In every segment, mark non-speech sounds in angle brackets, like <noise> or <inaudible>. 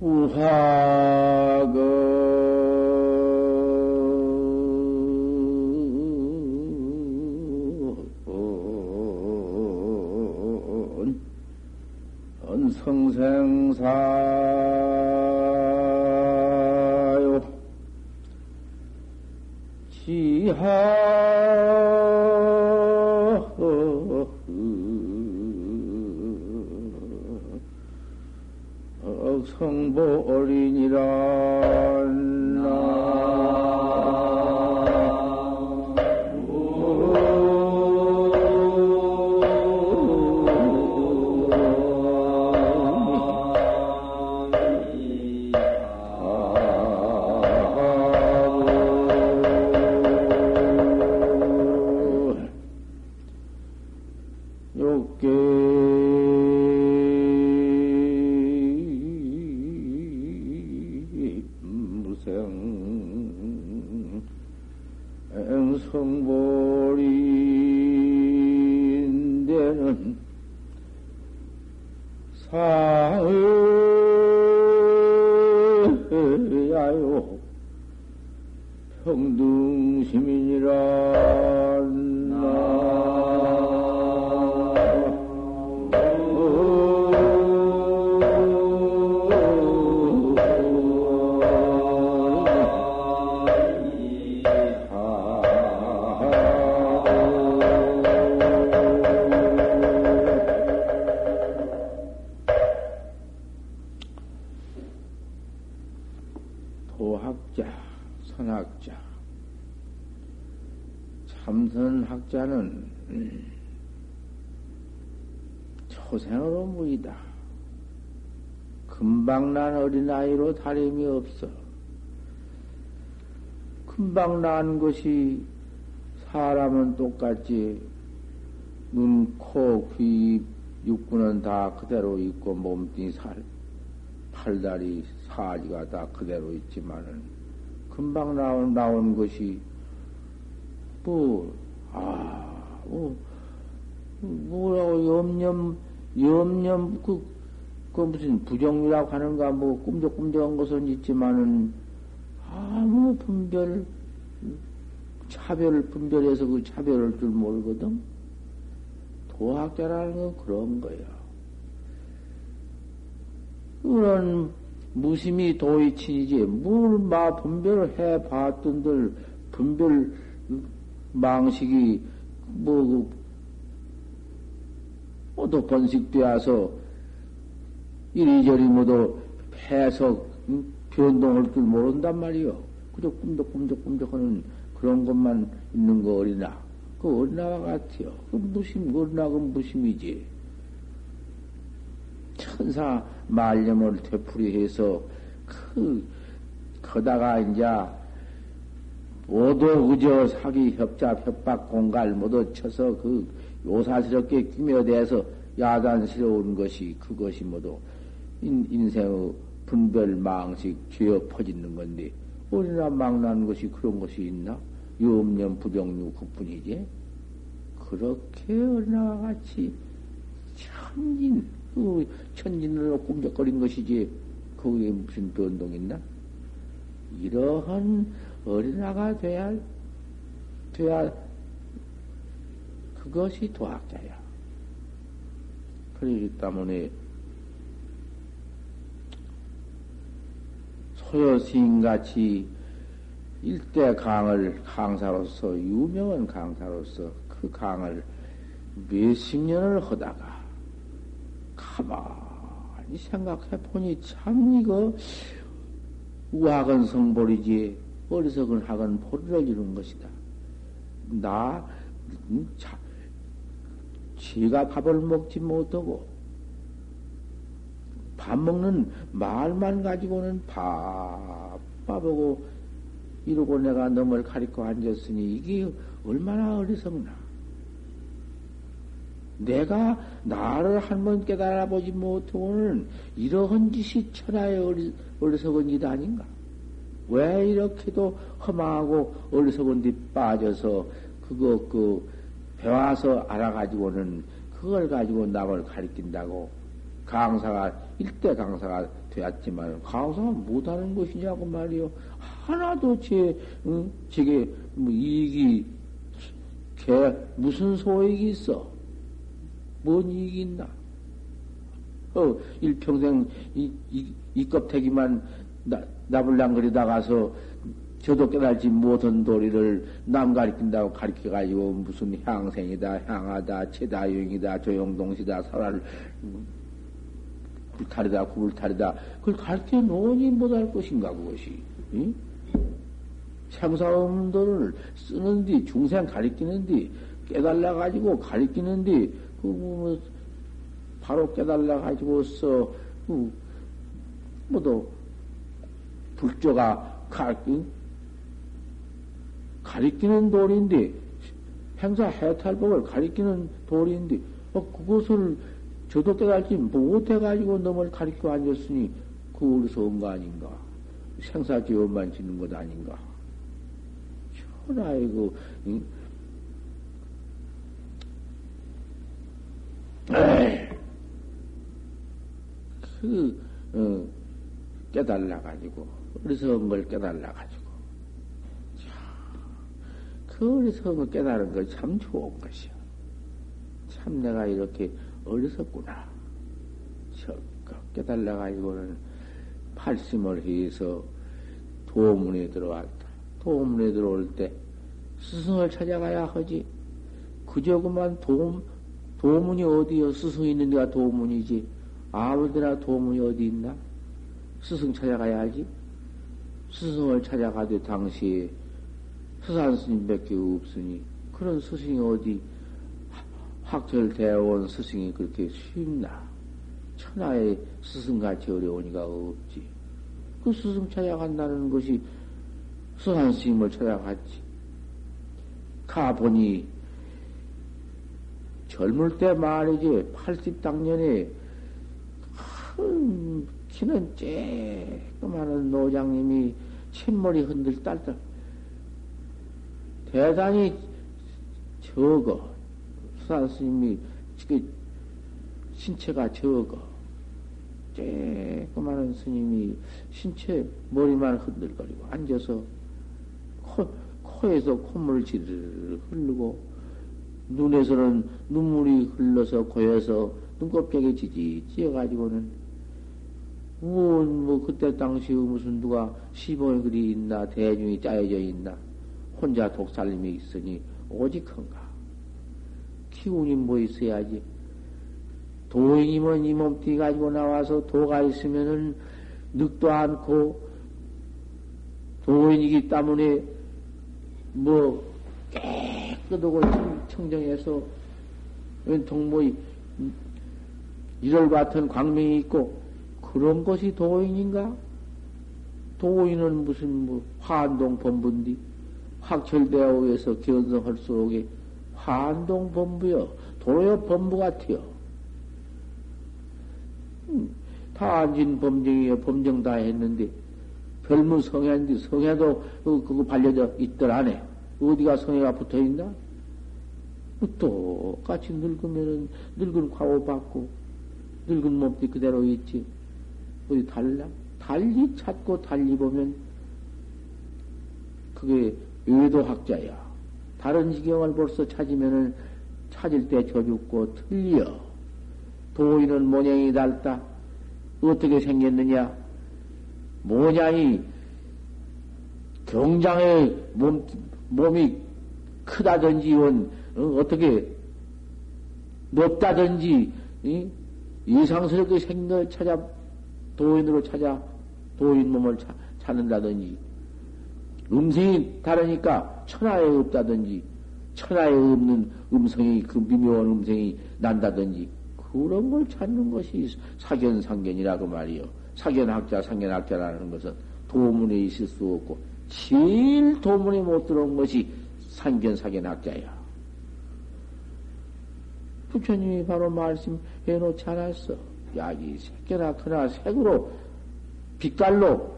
우하 사의야요 평등시민이란 학자는 초생으로 무이다. 금방 난 어린아이로 다름이 없어. 금방 난 것이 사람은 똑같지. 눈, 코, 귀, 육구는 다 그대로 있고 몸뚱이 살, 팔다리, 사지가 다 그대로 있지만은 금방 나온, 나온 것이 뭐 아, 뭐, 뭐라고 염염, 염염, 그, 그 무슨 부정이라고 하는가, 뭐, 꿈적꿈적한 것은 있지만은, 아무 분별, 차별을 분별해서 그 차별을 줄 모르거든? 도학자라는 건 그런 거야. 그런 무심히 도의친이지, 뭘, 마, 분별을 해 봤던들, 분별, 망식이 뭐 모두 번식되어서 이리저리 모두 해석 변동할 줄 모른단 말이요. 그저 꿈덕꿈덕꿈덕하는 그런 것만 있는 거 어리나. 그 어린아와 같아요. 그 무심, 어린아가 무심이지. 천사 말념을 되풀이해서 그, 거다가 이제 모두 그저 사기 협잡 협박 공갈 모두 쳐서 그 요사스럽게 끼며대서 야단스러운 것이 그것이 모두 인, 인생의 분별 망식 죄어 퍼지는 건데 어리나 망난 것이 그런 것이 있나? 염년 부정유 그뿐이지. 그렇게 어린아와 같이 천진 그 천진으로 꿈적거린 것이지 거기에 무슨 변동 있나? 이러한 어린아가 돼야, 돼야, 그것이 도학자야. 그러기 때문에, 소여스인같이 일대 강을 강사로서, 유명한 강사로서 그 강을 몇십 년을 하다가, 가만히 생각해 보니 참 이거 우학은 성불이지 어리석은 학은 포를 이루는 것이다. 나, 음, 자, 지가 밥을 먹지 못하고, 밥 먹는 말만 가지고는 바빠보고 이러고 내가 너을 가리고 앉았으니 이게 얼마나 어리석나. 내가 나를 한 번 깨달아 보지 못하고는 이러한 짓이 천하의 어리, 어리석은 짓 아닌가? 왜 이렇게도 험하고 어리석은 데 빠져서 그거 그 배워서 알아가지고는 그걸 가지고 남을 가리킨다고 강사가 일대 강사가 되었지만 가서 못하는 것이냐고 말이요. 하나도 제, 응? 제게 뭐 이익이, 개, 무슨 소익이 있어? 뭔 이익이 있나? 어, 일평생 이, 이, 이 껍데기만 나, 나불랑거리다 가서 저도 깨달지 못한 도리를 남 가리킨다고 가리켜가지고 무슨 향생이다, 향하다, 체다유행이다, 조용동시다, 설화를 불탈이다, 구불탈이다. 그걸 가르쳐 놓으니 못할 것인가, 그것이. 응? 생사음도를 쓰는디, 중생 가리키는디, 깨달아가지고 가리키는디, 그, 뭐, 바로 깨달아가지고서, 그, 뭐도, 불조가 가, 가리키는 돌인데, 행사 해탈법을 가리키는 돌인데, 어, 그것을 저도 깨달지 못해가지고 너을 가리켜 앉았으니, 그 어디서 온 거 아닌가? 생사지원만 짓는 것 아닌가? 천하이고, 응? 그, 어, 깨달아가지고, 어리석은 걸 깨달아가지고. 그 어리석은 걸 깨달은 거 참 좋은 것이야. 참 내가 이렇게 어리석구나. 깨달아가지고는 팔심을 해서 도문에 들어왔다. 도문에 들어올 때 스승을 찾아가야 하지. 그저 그만 도, 도문이 어디여? 스승 있는 데가 도문이지. 아무 데나 도문이 어디 있나? 스승 찾아가야 하지. 스승을 찾아가도 당시에 서산 스님밖에 없으니 그런 스승이 어디 확철되어 온 스승이 그렇게 쉽나? 천하의 스승같이 어려우니까 없지. 그 스승 찾아간다는 것이 서산 스님을 찾아갔지. 가보니 젊을 때 말이지 80 당년에 큰 키는 쬐끄마한 노장님이 침머리 흔들 딸딸 대단히 적어. 수산 스님이 그 신체가 적어. 쬐끄마한 스님이 신체 머리만 흔들거리고 앉아서 코, 코에서 콧물을 지르르 흐르고 눈에서는 눈물이 흘러서 고여서 눈곱짝이 지지 찌어가지고는 뭐, 뭐, 그때 당시에 무슨 누가 시봉이 그리 있나, 대중이 짜여져 있나, 혼자 독살림이 있으니, 오직한가. 기운이 뭐 있어야지. 도인이면 이 몸띠 가지고 나와서 도가 있으면은 늑도 않고, 도인이기 때문에 뭐 깨끗하고 청정해서 동뭐 이럴 같은 광명이 있고 그런 것이 도인인가? 도인은 무슨 뭐 환동 본부인디 확철대오에서 견성할 수 없게 환동 본부여 도요 본부 같아요. 음, 다 앉은 범정이여 범정 다 했는데 별무 성애인데 성애도 그거 발려져 있들 안에 어디가 성애가 붙어 있나? 뭐 똑같이 늙으면은 늙은 과오 받고 늙은 몸띠 그대로 있지. 어디 달라? 달리 찾고 달리 보면 그게 외도학자야. 다른 지경을 벌써 찾으면은 찾을 때 저죽고 틀려. 도인은 모양이 닳다. 어떻게 생겼느냐? 모양이 경장의 몸, 몸이 크다든지, 원, 어, 떻게 높다든지, 이? 이상스럽게 걸 찾아, 도인으로 찾아, 도인 몸을 차, 찾는다든지, 음성이 다르니까 천하에 없다든지, 천하에 없는 음성이, 그 미묘한 음성이 난다든지, 그런 걸 찾는 것이 사견상견이라고 말이요. 사견학자, 상견학자라는 것은 도문에 있을 수 없고, 제일 도문에 못 들어온 것이 상견 사견학자야. 부처님이 바로 말씀해 놓지 않았어. 야, 이 새끼나 크나 색으로, 빛깔로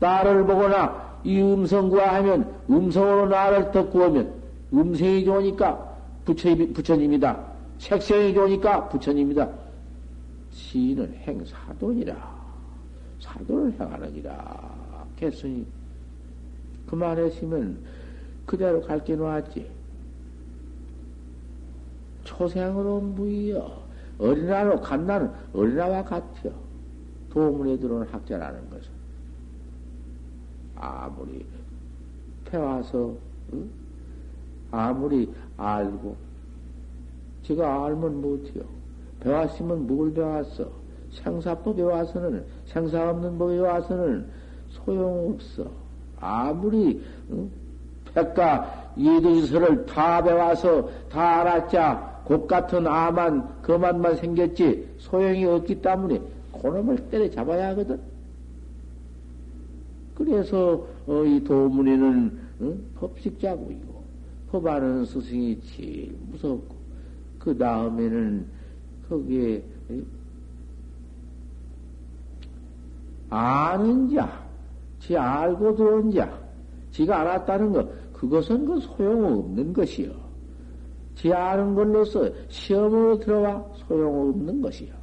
나를 보거나 이 음성과 하면 음성으로 나를 듣고 오면 음성이 좋으니까 부처, 부처님이다. 색성이 좋으니까 부처님이다. 시는 행사돈이라. 사도를 행하느니라 했으니 그만했으면 그대로 갈게 놓았지. 초생으로 무이여 어린아로 간나는 어린아와 같여 도문에 들어온 학자라는 것은 아무리 배워서 응? 아무리 알고 제가 알면 못해요. 배웠으면 뭘 배웠어? 생사법에 와서는 생사 없는 법에 와서는 소용없어. 아무리 응? 백가 이두서를 다 배워서 다 알았자 곧 같은 아만 그만만 생겼지 소용이 없기 때문에 그놈을 때려 잡아야 하거든. 그래서 어, 이 도문에는 응? 법식자고이고 법하는 스승이 제일 무섭고 그 다음에는 거기에 아는 자, 지 알고 들어온 자, 지가 알았다는 것, 그것은 그 소용없는 것이요. 지 아는 걸로서 시험으로 들어와 소용없는 것이요.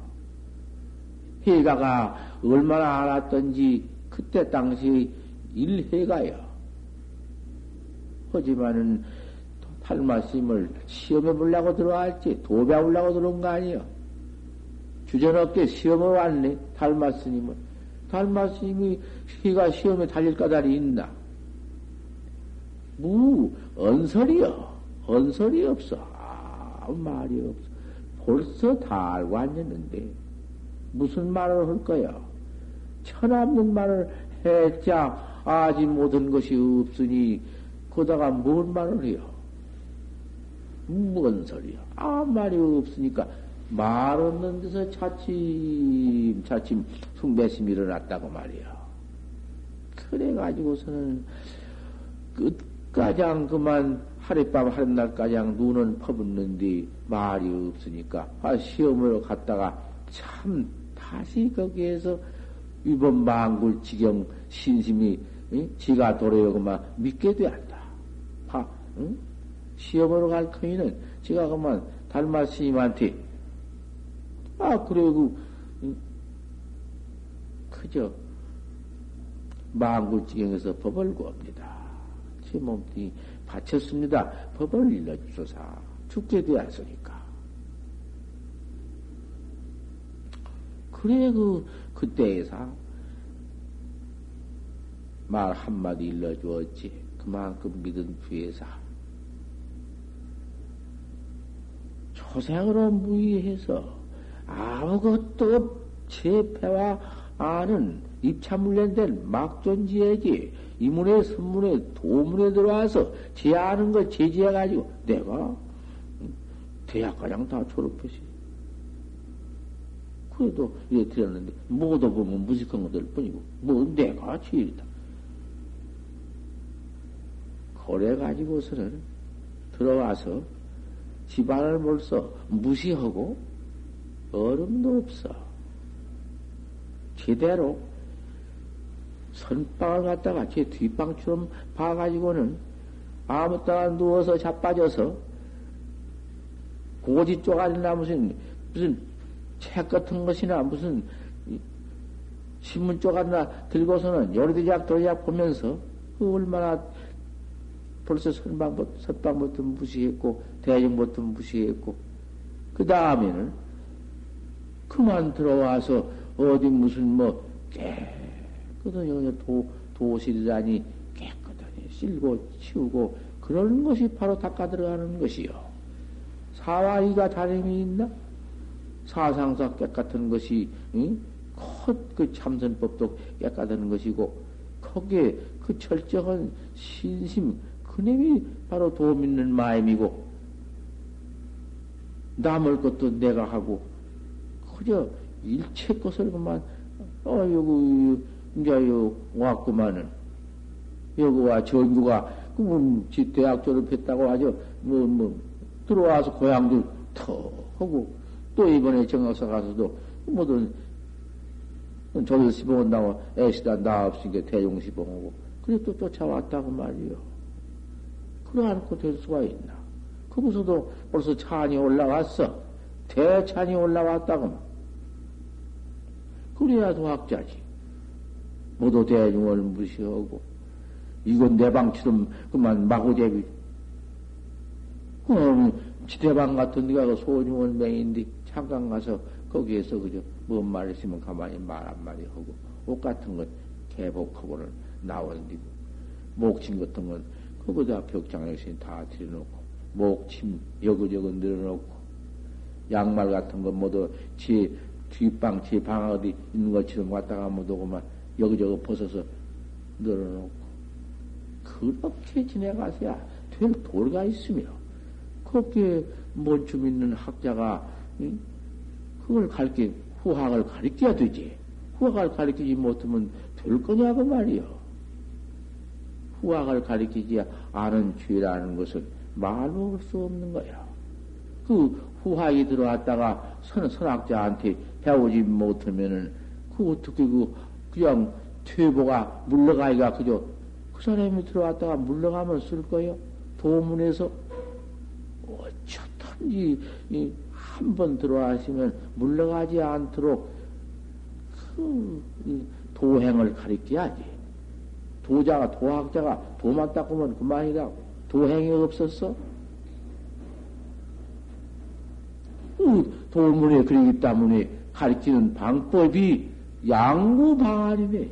해가가 얼마나 알았던지 그때 당시 일해가요. 하지만은 탈마심을 시험해 보려고 들어왔지 도배 보려고 들어온 거 아니요. 주전없게 시험을 왔네 탈마스님은. 탈마스님이 희가 시험에 달릴 까닭이 있나? 무 언설이요. 언설이 없어. 아무 말이 없어. 벌써 다 알고 앉았는데 무슨 말을 할 거야? 천없는 말을 했자 아직 모든 것이 없으니 거다가 뭔 말을 해요? 뭔 소리야? 아무 말이 없으니까 말 없는 데서 차츰 차츰 숭배심이 일어났다고 말이야. 그래가지고서는 끝가장 그만 하룻밤 하룻날가장 눈은 퍼붓는데 말이 없으니까 아, 시험을 갔다가 참 다시 거기에서 이번 망굴 지경 신심이 응? 지가 도래하고만 믿게 돼한다. 파, 응? 시험으로 갈 터이는 지가 그만 달마 스님한테 아 그래고 응? 그저 망굴 지경에서 법을 구합니다. 제 몸뚱이 바쳤습니다. 법을 일러주소서 죽게 되었으니까. 그래 그 그때에서 말 한마디 일러주었지. 그만큼 믿은 뒤에서. 초생으로 무의해서 아무것도 제 패와 아는 입차물련된 막존지에게 이문에 선문에 도문에 들어와서 제 아는 걸 제지해가지고 내가 대학과장 다 졸업했지. 그래도 이래 드렸는데 모두 보면 무식한 것들 뿐이고 뭐 내가 제일이다. 그래 가지고서는 들어와서 집안을 벌써 무시하고 얼음도 없어. 제대로 선방을 갖다가 제 뒷방처럼 봐가지고는 아무 따라 누워서 자빠져서 고지 쪼가리나 무슨 무슨 책 같은 것이나 무슨 신문 쪼가리나 들고서는 요리대작 도리작 보면서 그 얼마나 벌써 선방부터, 선방부터 무시했고, 대중부터 무시했고, 그 다음에는 그만 들어와서 어디 무슨 뭐 깨 끗하게 도, 도실이라니 깨끗하게 쓸고 치우고 그러는 것이 바로 닦아 들어가는 것이요. 사와이가 다름이 있나? 사상사 깨끗한 것이, 응? 컷그 참선법도 깨끗한 것이고, 거기에 그 철저한 신심, 그놈이 바로 도움 있는 마음이고, 남을 것도 내가 하고, 그저 일체 것을 그만, 어, 여기, 이제 요, 왔구만은. 여기와 전주가, 그, 뭐, 대학 졸업했다고 하죠. 뭐, 뭐, 들어와서 고향도 턱 하고, 또 이번에 정학사 가서도, 뭐든, 저기서 시봉 온다고 애시다 나 없으니까 대종 시봉하고, 그래 또 쫓아왔다고 말이요. 그래 않고 될 수가 있나. 거기서도 벌써 찬이 올라왔어. 대찬이 올라왔다고. 그래야 도학자지. 모두 대중을 무시하고, 이건 내 방처럼 그만 마구제비. 어, 지대방 같은 데가 그 소중한 맹인데 잠깐 가서 거기에서 그저 뭔 말 있으면 가만히 말 한마디 하고 옷 같은 건 개복하고는 나원디고 목침 같은 건 그거다 벽장에서 다 들여놓고 목침 여거저거 늘어놓고 양말 같은 건 모두 지 뒷방 지 방 어디 있는 것처럼 왔다가 못 오고만 여기저기 벗어서 늘어놓고 그렇게 지내가서야 될 돌가 있으며 거기에 뭔좀 있는 학자가 그걸 가르치 후학을 가르쳐야 되지. 후학을 가르치지 못하면 될 거냐고 말이요. 후학을 가르치지 않은 죄라는 것은 말로 할 수 없는 거야. 그 후학이 들어왔다가 선, 선학자한테 배우지 못하면은 그 어떻게 그 그냥 퇴보가 물러가기가 그저 그 사람이 들어왔다가 물러가면 쓸 거요. 도문에서 어쩌든지 한 번 들어와시면 물러가지 않도록 그 도행을 가리켜야지. 도자가 도학자가 도만 닦으면 그만이다. 도행이 없었어? 그 도문에 그러기 때문에 가르치는 방법이 양구 방안이네.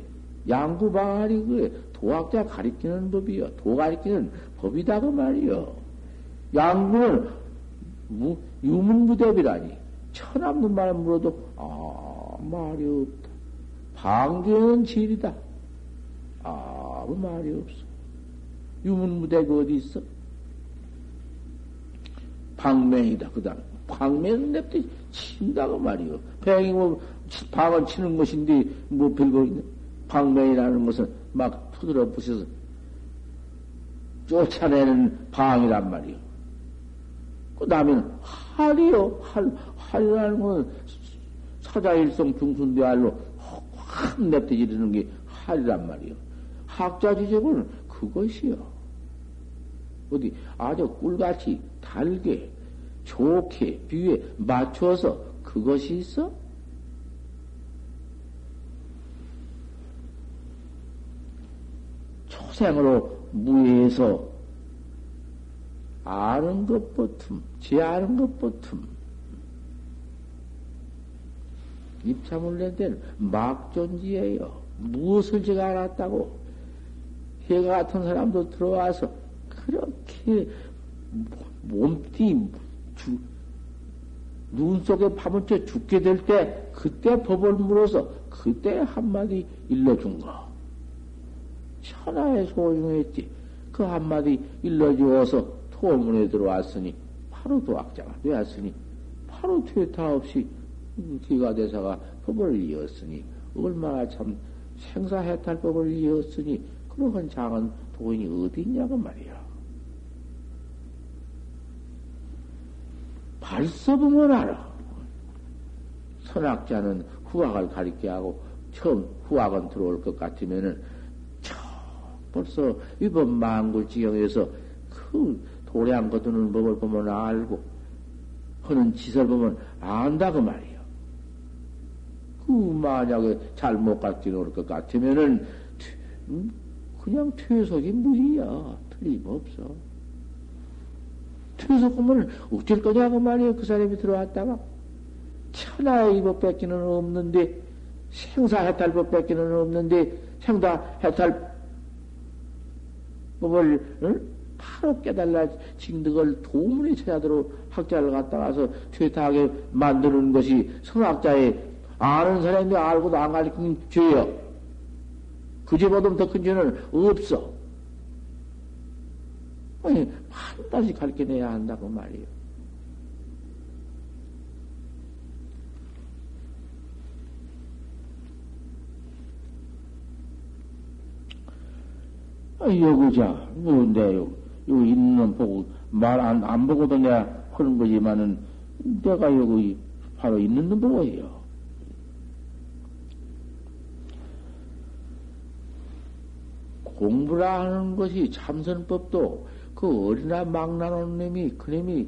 양구 방안이 그래. 도학자 가르치는 법이요. 도 가르치는 법이다 그 말이요. 양구는 무, 유문무대비라니. 천없는 말을 물어도 아 말이 없다. 방견은 질이다. 아무 말이 없어. 유문무대가 어디 있어? 방맹이다. 그 다음 방맹은 냅둬 친다고 말이요. 뱅이 뭐 방을 치는 것인데 뭐 별거 있네. 방맹이라는 것은 막 푸드러 부셔서 쫓아내는 방이란 말이요. 그 다음에 할이요. 할, 할이라는 건 사자일성 중순대할로 확 냅둬지르는 게 할이란 말이요. 학자 지적은 그것이요. 어디 아주 꿀같이 달게 좋게 비에 맞춰서 그것이 있어? 초생으로 무해에서 아는 것 보틈, 제 아는 것 보틈. 입참을낸 막존지예요. 무엇을 제가 알았다고? 해가 같은 사람도 들어와서 그렇게 몸띠 주, 눈 속에 파묻혀 죽게 될 때 그때 법을 물어서 그때 한마디 일러준 거. 천하에 소중했지. 그 한마디 일러주어서 토문에 들어왔으니 바로 도학자가 되었으니 바로 퇴타 없이 기가대사가 법을 이었으니 얼마나 참 생사해탈법을 이었으니 그러한 장은 도인이 어디 있냐고 말이야. 발서보면 알아. 선학자는 후학을 가리게 하고 처음 후학은 들어올 것 같으면은 벌써 이번 망굴지경에서 그 도량 거두는 법을 보면 알고 하는 짓을 보면 안다 그 말이요. 그 만약에 잘못 갖기는 올 것 같으면은 음, 그냥 퇴속이 무리야. 틀림없어. 퇴속하면 어쩔 거냐고 말이에요. 그 사람이 들어왔다가 천하의 법 뺏기는 없는데 생사 해탈법 뺏기는 없는데 생사 해탈 법을 응? 바로 깨달라 징득을 도문에 찾아들어 학자를 갖다 가서 퇴타하게 만드는 것이 선학자의 아는 사람이 알고도 안 가르치는 죄요. 그죄보다 더 큰 죄는 없어. 아니, 반드시 가르쳐내야 한다고 말이에요. 여구자, 뭔데, 요, 요 있는 놈 보고, 말 안, 안 보고도 내가 하는 거지만은, 내가 여기 바로 있는 놈 보고 해요. 공부라 하는 것이 참선법도 그 어린아 막나놓은 놈이, 그 놈이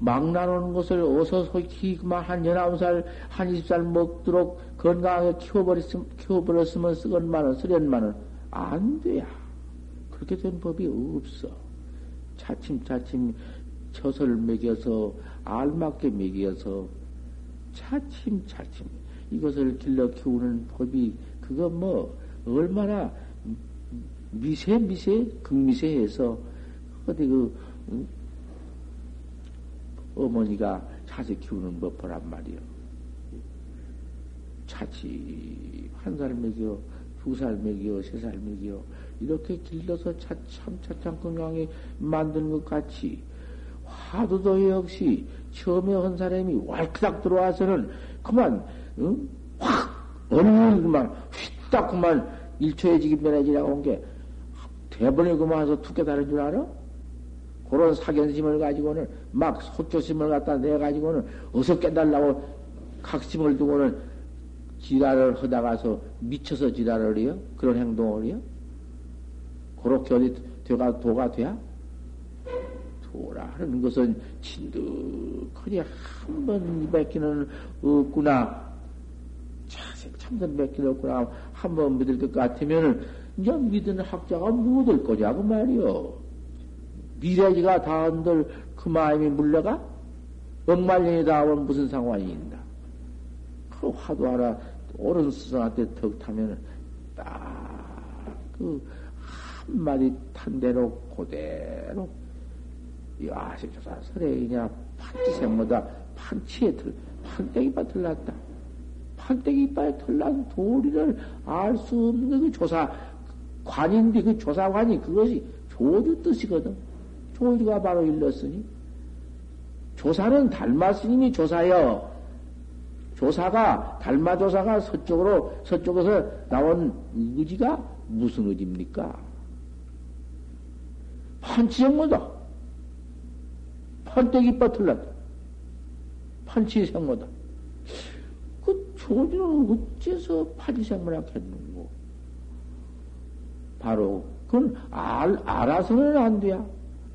막 나누는 것을 어서 솔직히 그만 한 열아홉 살, 한 이십 살 먹도록 건강하게 키워버렸으면, 키워버렸으면 쓰건만은, 쓰련만은, 안 돼야. 그렇게 된 법이 없어. 차츰차츰 젖을 먹여서, 알맞게 먹여서, 차츰차츰 이것을 길러 키우는 법이, 그거 뭐, 얼마나 미세, 미세, 극미세해서, 어디 그, 어머니가 자식 키우는 법 보란 말이요. 차치 한살 먹여, 두 살 먹여, 세 살 먹여 이렇게 길러서 차참 차참 건강하게 만드는 것 같이 화두도 역시 처음에 한 사람이 왈크닥 들어와서는 그만 응? 확 어느 그만 휘딱 그만 일초에 지기 변해지라고 온 게 대번에 그만 와서 두 깨달은 줄 알아? 그런 사견심을 가지고는 막 소초심을 갖다 내 가지고는 어서 깨달라고 각심을 두고는 지랄을 하다가서 미쳐서 지랄을 해요? 그런 행동을 해요? 그렇게 어디 되가, 도가 돼야? 도라 하는 것은 진득하니 한번 뵙기는 없구나. 자식 참선 뵙기는 없구나. 한 번 믿을 것 같으면은, 이제 믿는 학자가 무엇을 거냐고 말이요. 미래지가 다한들 그 마음이 물러가? 억만년이 다하면 무슨 상관이 있나? 그 화두 하나 옳은 스승한테 턱 타면은 딱 그 한마디 탄 대로 그대로 이 아식조사 설레이냐 판치생보다 판치에 들 판때기빨 들났다. 판때기빨 들난 도리를 알 수 없는 그 조사 관인데 그 조사관이 그것이 조주 뜻이거든. 조주가 바로 일렀으니 조사는 달마스님이 조사여. 조사가 달마 조사가 서쪽으로 서쪽에서 나온 의지가 무슨 의지입니까? 판치생모다. 판때기 빠틀났다. 판치생모다. 그 조주는 어째서 판치생모라 했는고? 바로 그건 알, 알아서는 안 돼야.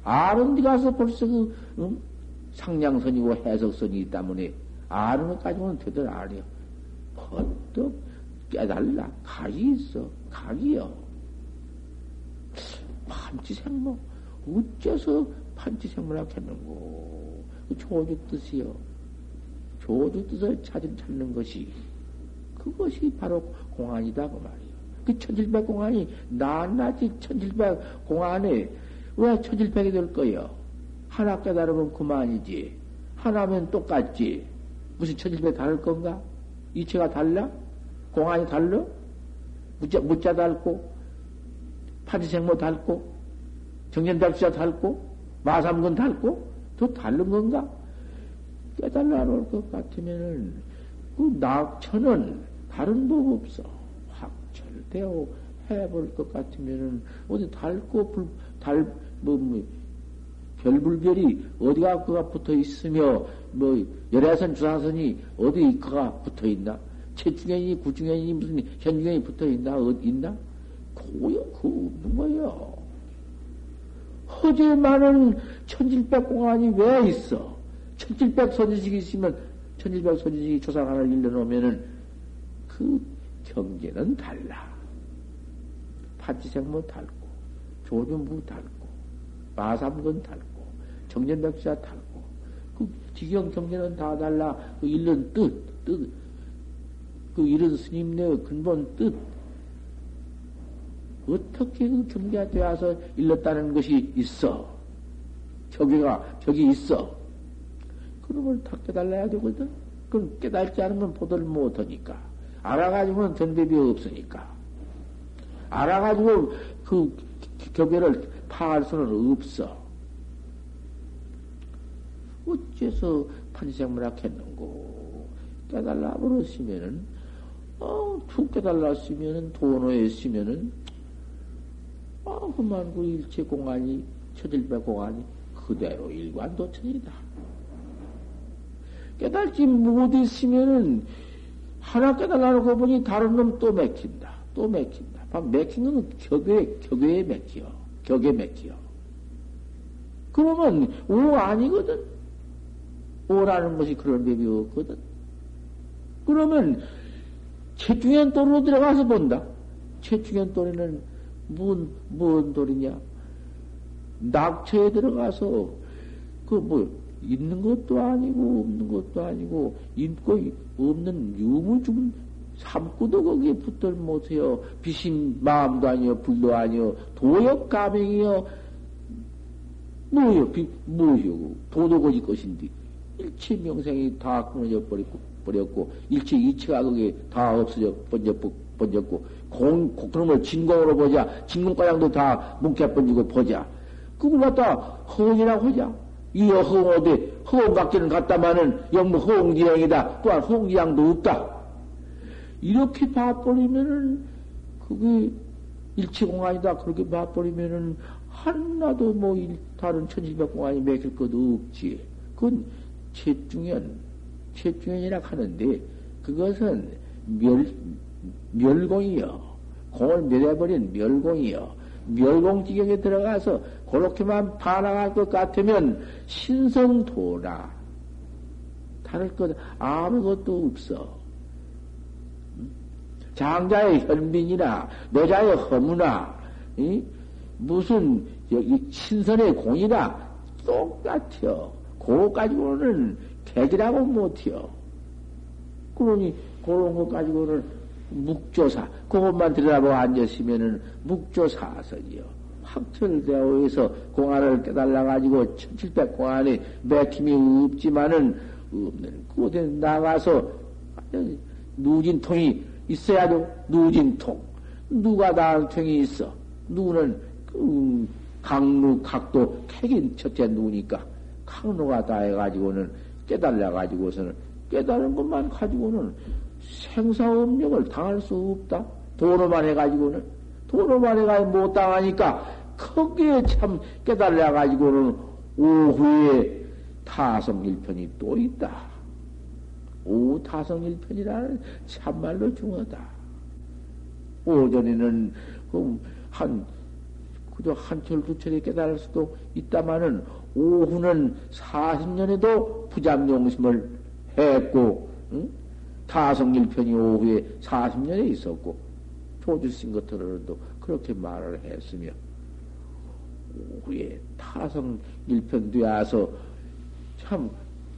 아는 데 가서 벌써 그, 응? 상냥선이고 해석선이 있 때문에 아는 것 가지고는 되들 아니요. 번뜩 깨달라. 각이 있어. 각이요. 판치생모. 어째서 판치생모라 했는고. 그 조주 뜻이요. 조주 뜻을 찾은 찾는 것이 그것이 바로 공안이다 그 말이요. 그 천칠백 공안이 낱낱이 천칠백 공안에 왜 천칠백이 될 거요? 하나 깨달으면 그만이지. 하나면 똑같지. 무슨 천칠백 다를 건가? 이체가 달라? 공안이 달라? 무자, 무자 닳고, 파지생모 닳고, 정년답시자 닳고, 마삼근 닳고, 더 다른 건가? 깨달라 놓을 것 같으면은, 그 낙천은 다른 법 없어. 확철되어 해볼 것 같으면은, 어디 닳고, 불, 달, 뭐, 뭐, 별불별이 어디가 그가 붙어 있으며, 뭐, 열애선 주사선이 어디 그가 붙어 있나? 최중현이, 구중현이, 무슨 현중현이 붙어 있나? 어디 있나? 고요, 그 없는 허재 많은 천질백 공안이 왜 있어? 천질백 선지식이 있으면, 천질백 선지식이 조상 하나를 일러놓으면은, 그 경계는 달라. 파지생모 달고, 조준부 달고, 마삼근 달고, 정전백자 달고, 그 지경 경계는 다 달라. 그 일른 뜻, 뜻, 그 일은 스님네의 근본 뜻. 어떻게 그 경계가 되어서 일렀다는 것이 있어. 벽이가, 벽이 있어. 그런 걸다 깨달아야 되거든. 그럼 깨달지 않으면 보도를 못하니까. 알아가지고는 전대비 없으니까. 알아가지고 그 경계를 파할 수는 없어. 어째서 판생물학 했는고? 깨달라 버렸으면은, 어, 툭 깨달았으면은, 도노했으면은, 어, 그만 그 일체 공안이, 처질배 공안이 그대로 일관도천이다. 깨달지 못했으면은, 하나 깨달아놓고 보니 다른 놈 또 맥힌다. 또 맥힌다. 맥힌 건 격에, 격에 맥혀. 격에 맥혀. 그러면 오 아니거든. 오라는 것이 그런 법이 없거든. 그러면 최중현 돌로 들어가서 본다. 최중현 돌에는 뭔, 뭔 돌이냐? 낙처에 들어가서 그 뭐 있는 것도 아니고 없는 것도 아니고 있고 없는 유무 죽은 삼구도 거기에 붙들 못해요. 비신 마음도 아니요, 불도 아니요, 도역 가맹이요. 뭐요, 비, 뭐요, 도도거지 것인데. 일체 명생이 다 끊어져 버렸고, 일체 이체가 거기에 다 없어져 번져, 번졌고, 공, 그놈을 진공으로 보자. 진공과장도 다 뭉켜 번지고 보자. 그걸 갖다 허언이라고 하자. 이 허언 어디, 허언 같기는 같다마는 영무 허언지양이다. 또한 허언지양도 없다. 이렇게 봐버리면은, 그게 일체공안이다. 그렇게 봐버리면은, 하나도 뭐, 다른 천지백공안이 맥힐 것도 없지. 그건 최중현, 최중현이라 하는데, 그것은 멸, 멸공이요. 공을 멸해버린 멸공이요. 멸공지경에 들어가서 그렇게만 반항할 것 같으면 신성도라. 다를 것 아무것도 없어. 장자의 현빈이나 노자의 허무나 이? 무슨 신선의 공이나 똑같아요. 그거 가지고는 개기라고 못해요. 그러니 그런 것 가지고는 묵조사 그것만 들여다보고 앉았으면은 묵조사선이요. 확철되어 해서 공안을 깨달아 가지고 천칠백 공안에 맥힘이 없지만은 없는 그곳에 나가서 누진통이 있어야죠. 누진통. 누가 다통이 있어. 누는 그 강루 각도 캐긴 첫째 누니까 강루가 다 해가지고는 깨달아 가지고서는 깨달은 것만 가지고는 생사업력을 당할 수 없다. 도로만 해가지고는 도로만 해가지고 못 당하니까 거기에 참 깨달아 가지고는 오후에 타성일편이 또 있다. 오 타성일편이라는 참말로 중하다. 오전에는 한 그저 한철 두철에 깨달을 수도 있다마는 오후는 40년에도 부장용심을 했고 응? 타성일편이 오후에 40년에 있었고 조주신 것들도 그렇게 말을 했으며 오후에 타성일편 되어서 참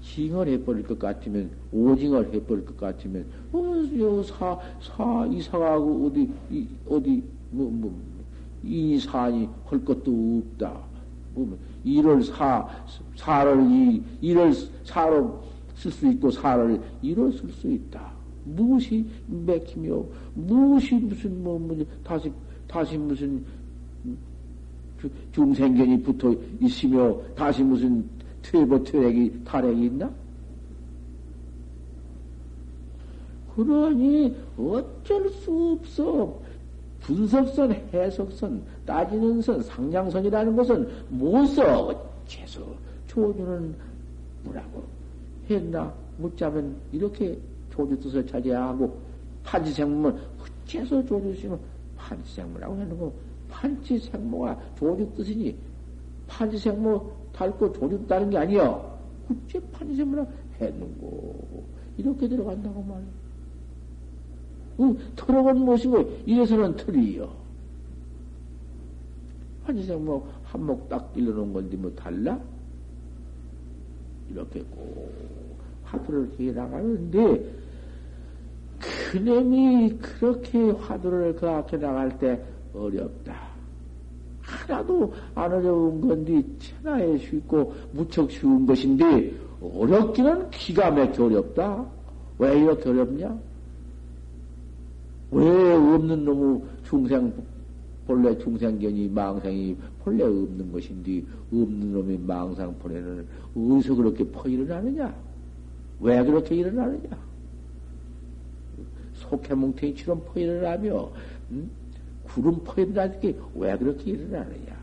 징을 해버릴 것 같으면 오징어를 해버릴 것 같으면 어사 사 이사가고 어디 이, 어디 뭐 뭐이 사니 할 것도 없다. 뭐 일을 사 사를 이 일을 사로 쓸 수 있고 사를 쓸수 있다. 무엇이 맥히며 무엇이 무슨 뭐, 뭐 다시 다시 무슨 중생견이 붙어 있으며 다시 무슨 퇴보 퇴렉이 탈핵이 있나? 그러니 어쩔 수 없어. 분석선, 해석선, 따지는 선, 상냥선이라는 것은 못 써. 어째서 조주는 뭐라고 했나? 묻자면 이렇게 조주 뜻을 찾아야 하고, 판지생모는 어째서 조주시면 판지생모라고 하는 거. 판지생모가 조주 뜻이니, 판지생모 닳고 조립다는 게 아니여. 국제 판지sem이라 했는고. 이렇게 들어간다고 말이야. 응, 털어본 못이고, 이래서는 틀이요. 판지생 뭐, 한목 딱 일러놓은 건데 뭐 달라? 이렇게 꼭 화두를 해 나가는데, 그놈이 그렇게 화두를 그 앞에 나갈 때 어렵다. 하나도 안 어려운 건데 천하에 쉽고 무척 쉬운 것인데 어렵기는 기가 막혀 어렵다. 왜 이렇게 어렵냐? 왜 없는 놈의 중생 본래 중생견이 망상이 본래 없는 것인데 없는 놈의 망상 본래는 어디서 그렇게 퍼 일어나느냐? 왜 그렇게 일어나느냐? 속해뭉탱이처럼 퍼 일어나며 음? 구름 퍼일어나는 게왜 그렇게 일어나느냐?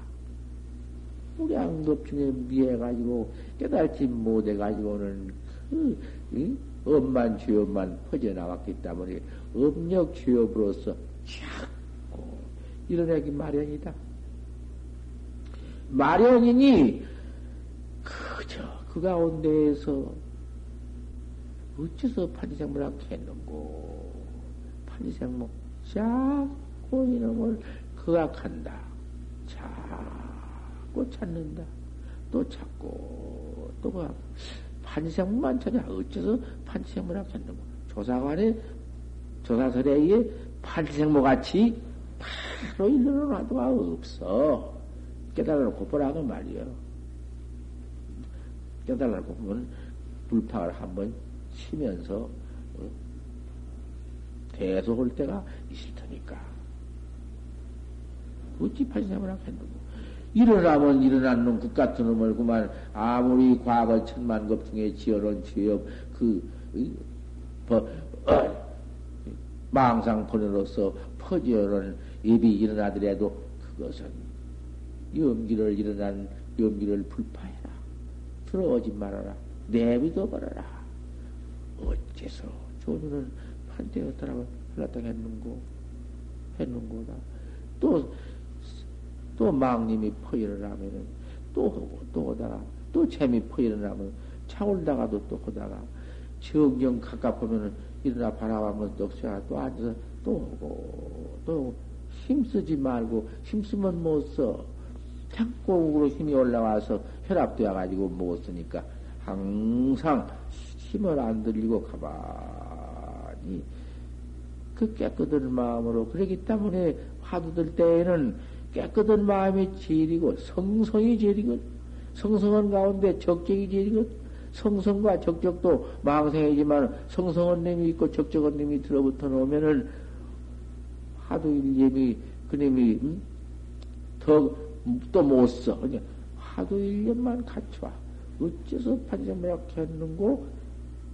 우리 양급 중에 미해가지고 깨달지 못해가지고는 그, 이? 엄만 죄업만 퍼져나왔기 때문에 업력 죄업으로서 자꾸 일어나기 마련이다. 마련이니 그저 그 가운데에서 어째서 판지생물학 했는고? 판지생물 자꾸 이놈을 그악한다. 자꾸 찾는다. 또 찾고 또 그악. 판지생물만 찾아. 어째서 판지생물학 했는고? 조사관의 조사설에 의해 판지생물 같이 바로 일러놓은 화두가 없어. 깨달아놓고 보라고 말이요. 깨달아놓고 보면 불팍을 한번 치면서 어? 대소할 때가 있을 테니까. 어찌 판생을 하겠는고. 일어나면 일어난 놈, 국 같은 놈을 그만, 아무리 과거 천만 급 중에 지어놓은 죄업, 그, 어, 어, 망상 번호로서 퍼지어놓은 입이 일어나더라도 그것은 염기를 일어난 염기를 불파해라. 들어오지 말아라. 내비도 버려라. 어째서 조주는 판때였더라고 흘렀다고 했는고 했는고다. 또, 또 망님이 퍼일을 하면은 또 하고 또 하다가 또 재미 퍼일을 하면 차올다가도 또 하다가 정경 가깝 보면은 일어나 바라보면 또 쇠가 또 앉아서 또 하고 또 힘쓰지 말고 힘쓰면 못 써. 자꾸 으로 힘이 올라와서 혈압되어 가지고 못 쓰니까 항상 힘을 안 들리고 가만히 그 깨끗한 마음으로 그러기 때문에 화두 들 때에는 깨끗한 마음이 제일이고 성성이 제일이고 성성은 가운데 적적이 제일이고 성성과 적적도 망생이지만 성성은 님이 있고 적적은 님이 들어붙어 놓으면은 하도 일념이 그님이 음? 더또 못 써. 그러니까 하도 일념만 갖춰. 어째서 판정문학 했는고?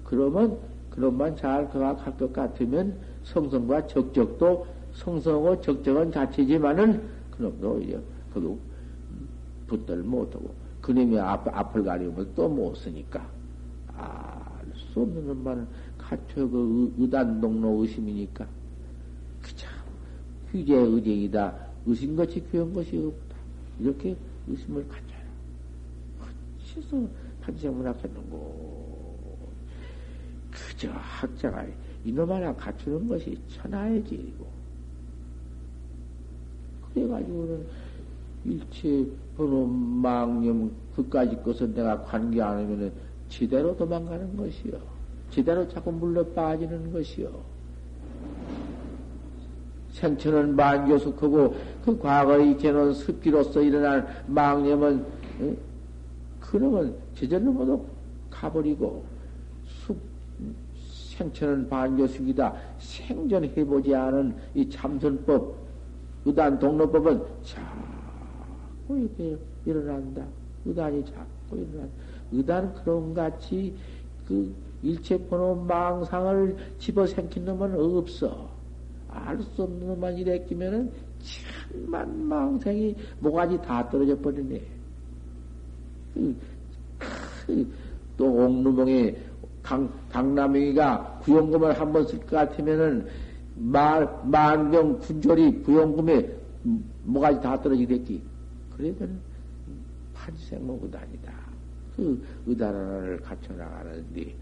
그러면 그런만 잘 그가 갈것 같으면 성성과 적적도 성성과 적적은 자체지만은 그놈도 오히려 그도 붙들 못하고 그놈이 앞, 앞을 가리우면 또 못 쓰니까. 알 수 없는 것만은 갖춰 그 의단 동로 의심이니까. 그참 휴제 의쟁이다. 의심같이 귀한 것이 없다. 이렇게 의심을 갖춰라 어째서 판생문학했는고 그저 학자가 이놈 하나 갖추는 것이 천하의 질이고 그래가지고는 일체 번호 망념 그까지 것은 내가 관계 안 하면은 지대로 도망가는 것이요. 지대로 자꾸 물러 빠지는 것이요. 생천은 만교숙하고 그 과거의 이제는 습기로서 일어날 망념은 에? 그놈은 제절로 모두 가버리고 숙 생천은 반교숙이다. 생전 해보지 않은 이 참선법, 의단 동로법은 자꾸 이렇게 일어난다. 의단이 자꾸 일어난다. 의단 그런 같이 그 일체 번호 망상을 집어삼킨 놈은 없어. 알 수 없는 놈만 이래 끼면은 천만 망상이 모가지 다 떨어져 버리네. 그, 그, 또 옥루봉에 강, 강남이가 구용금을 한번 쓸 것 같으면은 말, 만병 군졸이 구용금에 뭐가지 다 떨어지겠지. 그러면 판생모 의단이다. 그 의단을 갖춰나가는데,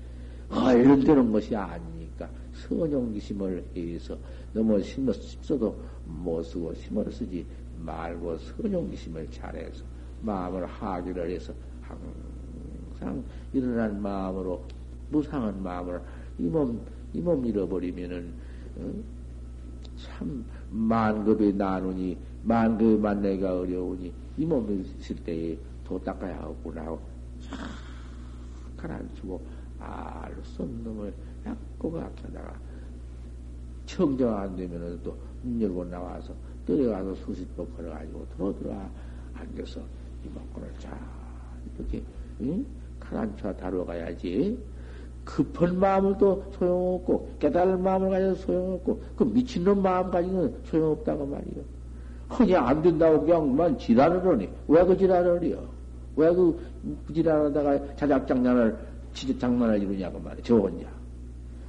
얼른 되는 것이 아니니까, 선용기심을 해서, 너무 심어, 심어도 못 쓰고, 심어 쓰지 말고, 선용기심을 잘해서, 마음을 하기를 해서, 항상 일어난 마음으로 무상한 마음을 이 몸, 이 몸 잃어버리면은, 어? 참, 만급이 나누니, 만급이 만나기가 어려우니, 이 몸이 있을 때에 도 닦아야 하구나. 가라앉히고, 알 수 없는 놈을 약고 가켜다가, 청정 안 되면은 또, 문 열고 나와서, 떨어가서 수십번 걸어가지고, 들어 들어 앉아서, 이 먹고를 잘, 이렇게, 응? 가라앉혀 다뤄가야지. 급한 마음을 또 소용없고, 깨달을 마음을 가져도 소용없고, 그 미친놈 마음 가지고는 소용없다고 말이요. 그냥 안 된다고 그냥만 지랄을 하니. 왜 그 지랄을 해요? 왜그 지랄하다가 자작장난을, 진짜 장난을 이루냐고 말이야. 저 혼자.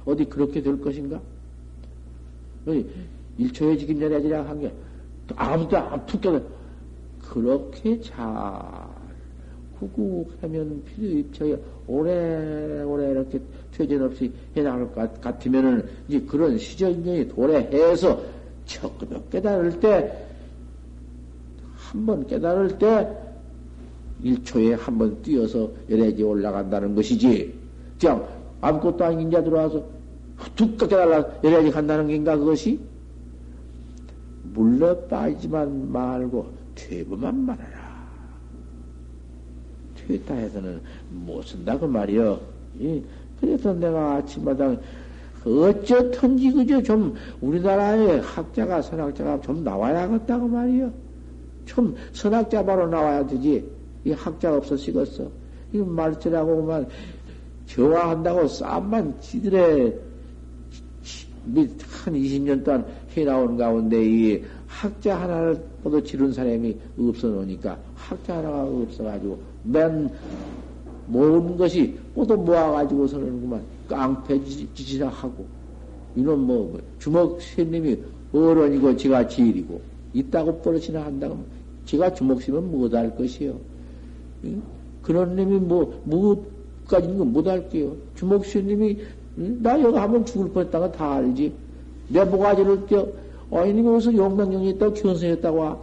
어디 그렇게 될 것인가? 일초에 지긴 전에 지랄 한 게, 아무도 안 툭 깨 그렇게 잘 구구하면 필요 입처에 오래오래 이렇게 퇴전 없이 해나갈 것 같으면은 이제 그런 시절년이 도래해서 처음에 깨달을 때, 한 번 깨달을 때, 1초에 한 번 뛰어서 열애지 올라간다는 것이지. 그냥 아무것도 아닌 인자 들어와서 툭 깨달라 열애지 간다는 게인가 그것이? 물러 빠지만 말고 퇴보만 말하라. 퇴타 해서는 못 쓴다 그 말이여. 그래서 내가 아침마다 어쩌든지 그저 좀 우리나라에 학자가 선학자가 좀 나와야겠다고 말이여. 좀 선학자 바로 나와야 되지. 이 학자가 없어지겠어. 이 말처라고 만 저화한다고 쌈만 지들의 한 20년 동안 해나온 가운데 이 학자 하나를 모두 지른 사람이 없어 놓으니까 학자 하나가 없어가지고 맨 모은 것이 모두 모아가지고서는 그만 깡패 짓이나 하고 이놈 뭐 주먹 스님이 어른이고 제가 지일이고 있다고 버릇이나 한다고 제가 주먹 쓰면 못할 것이요. 그런 놈이 뭐, 무엇까지는 못할게요. 주먹 스님이 나 여기 한번 죽을 뻔했다가 다 알지. 내 모가지를 껴, 어이님이 무슨 용맹경이 있다고 견성했다고 와.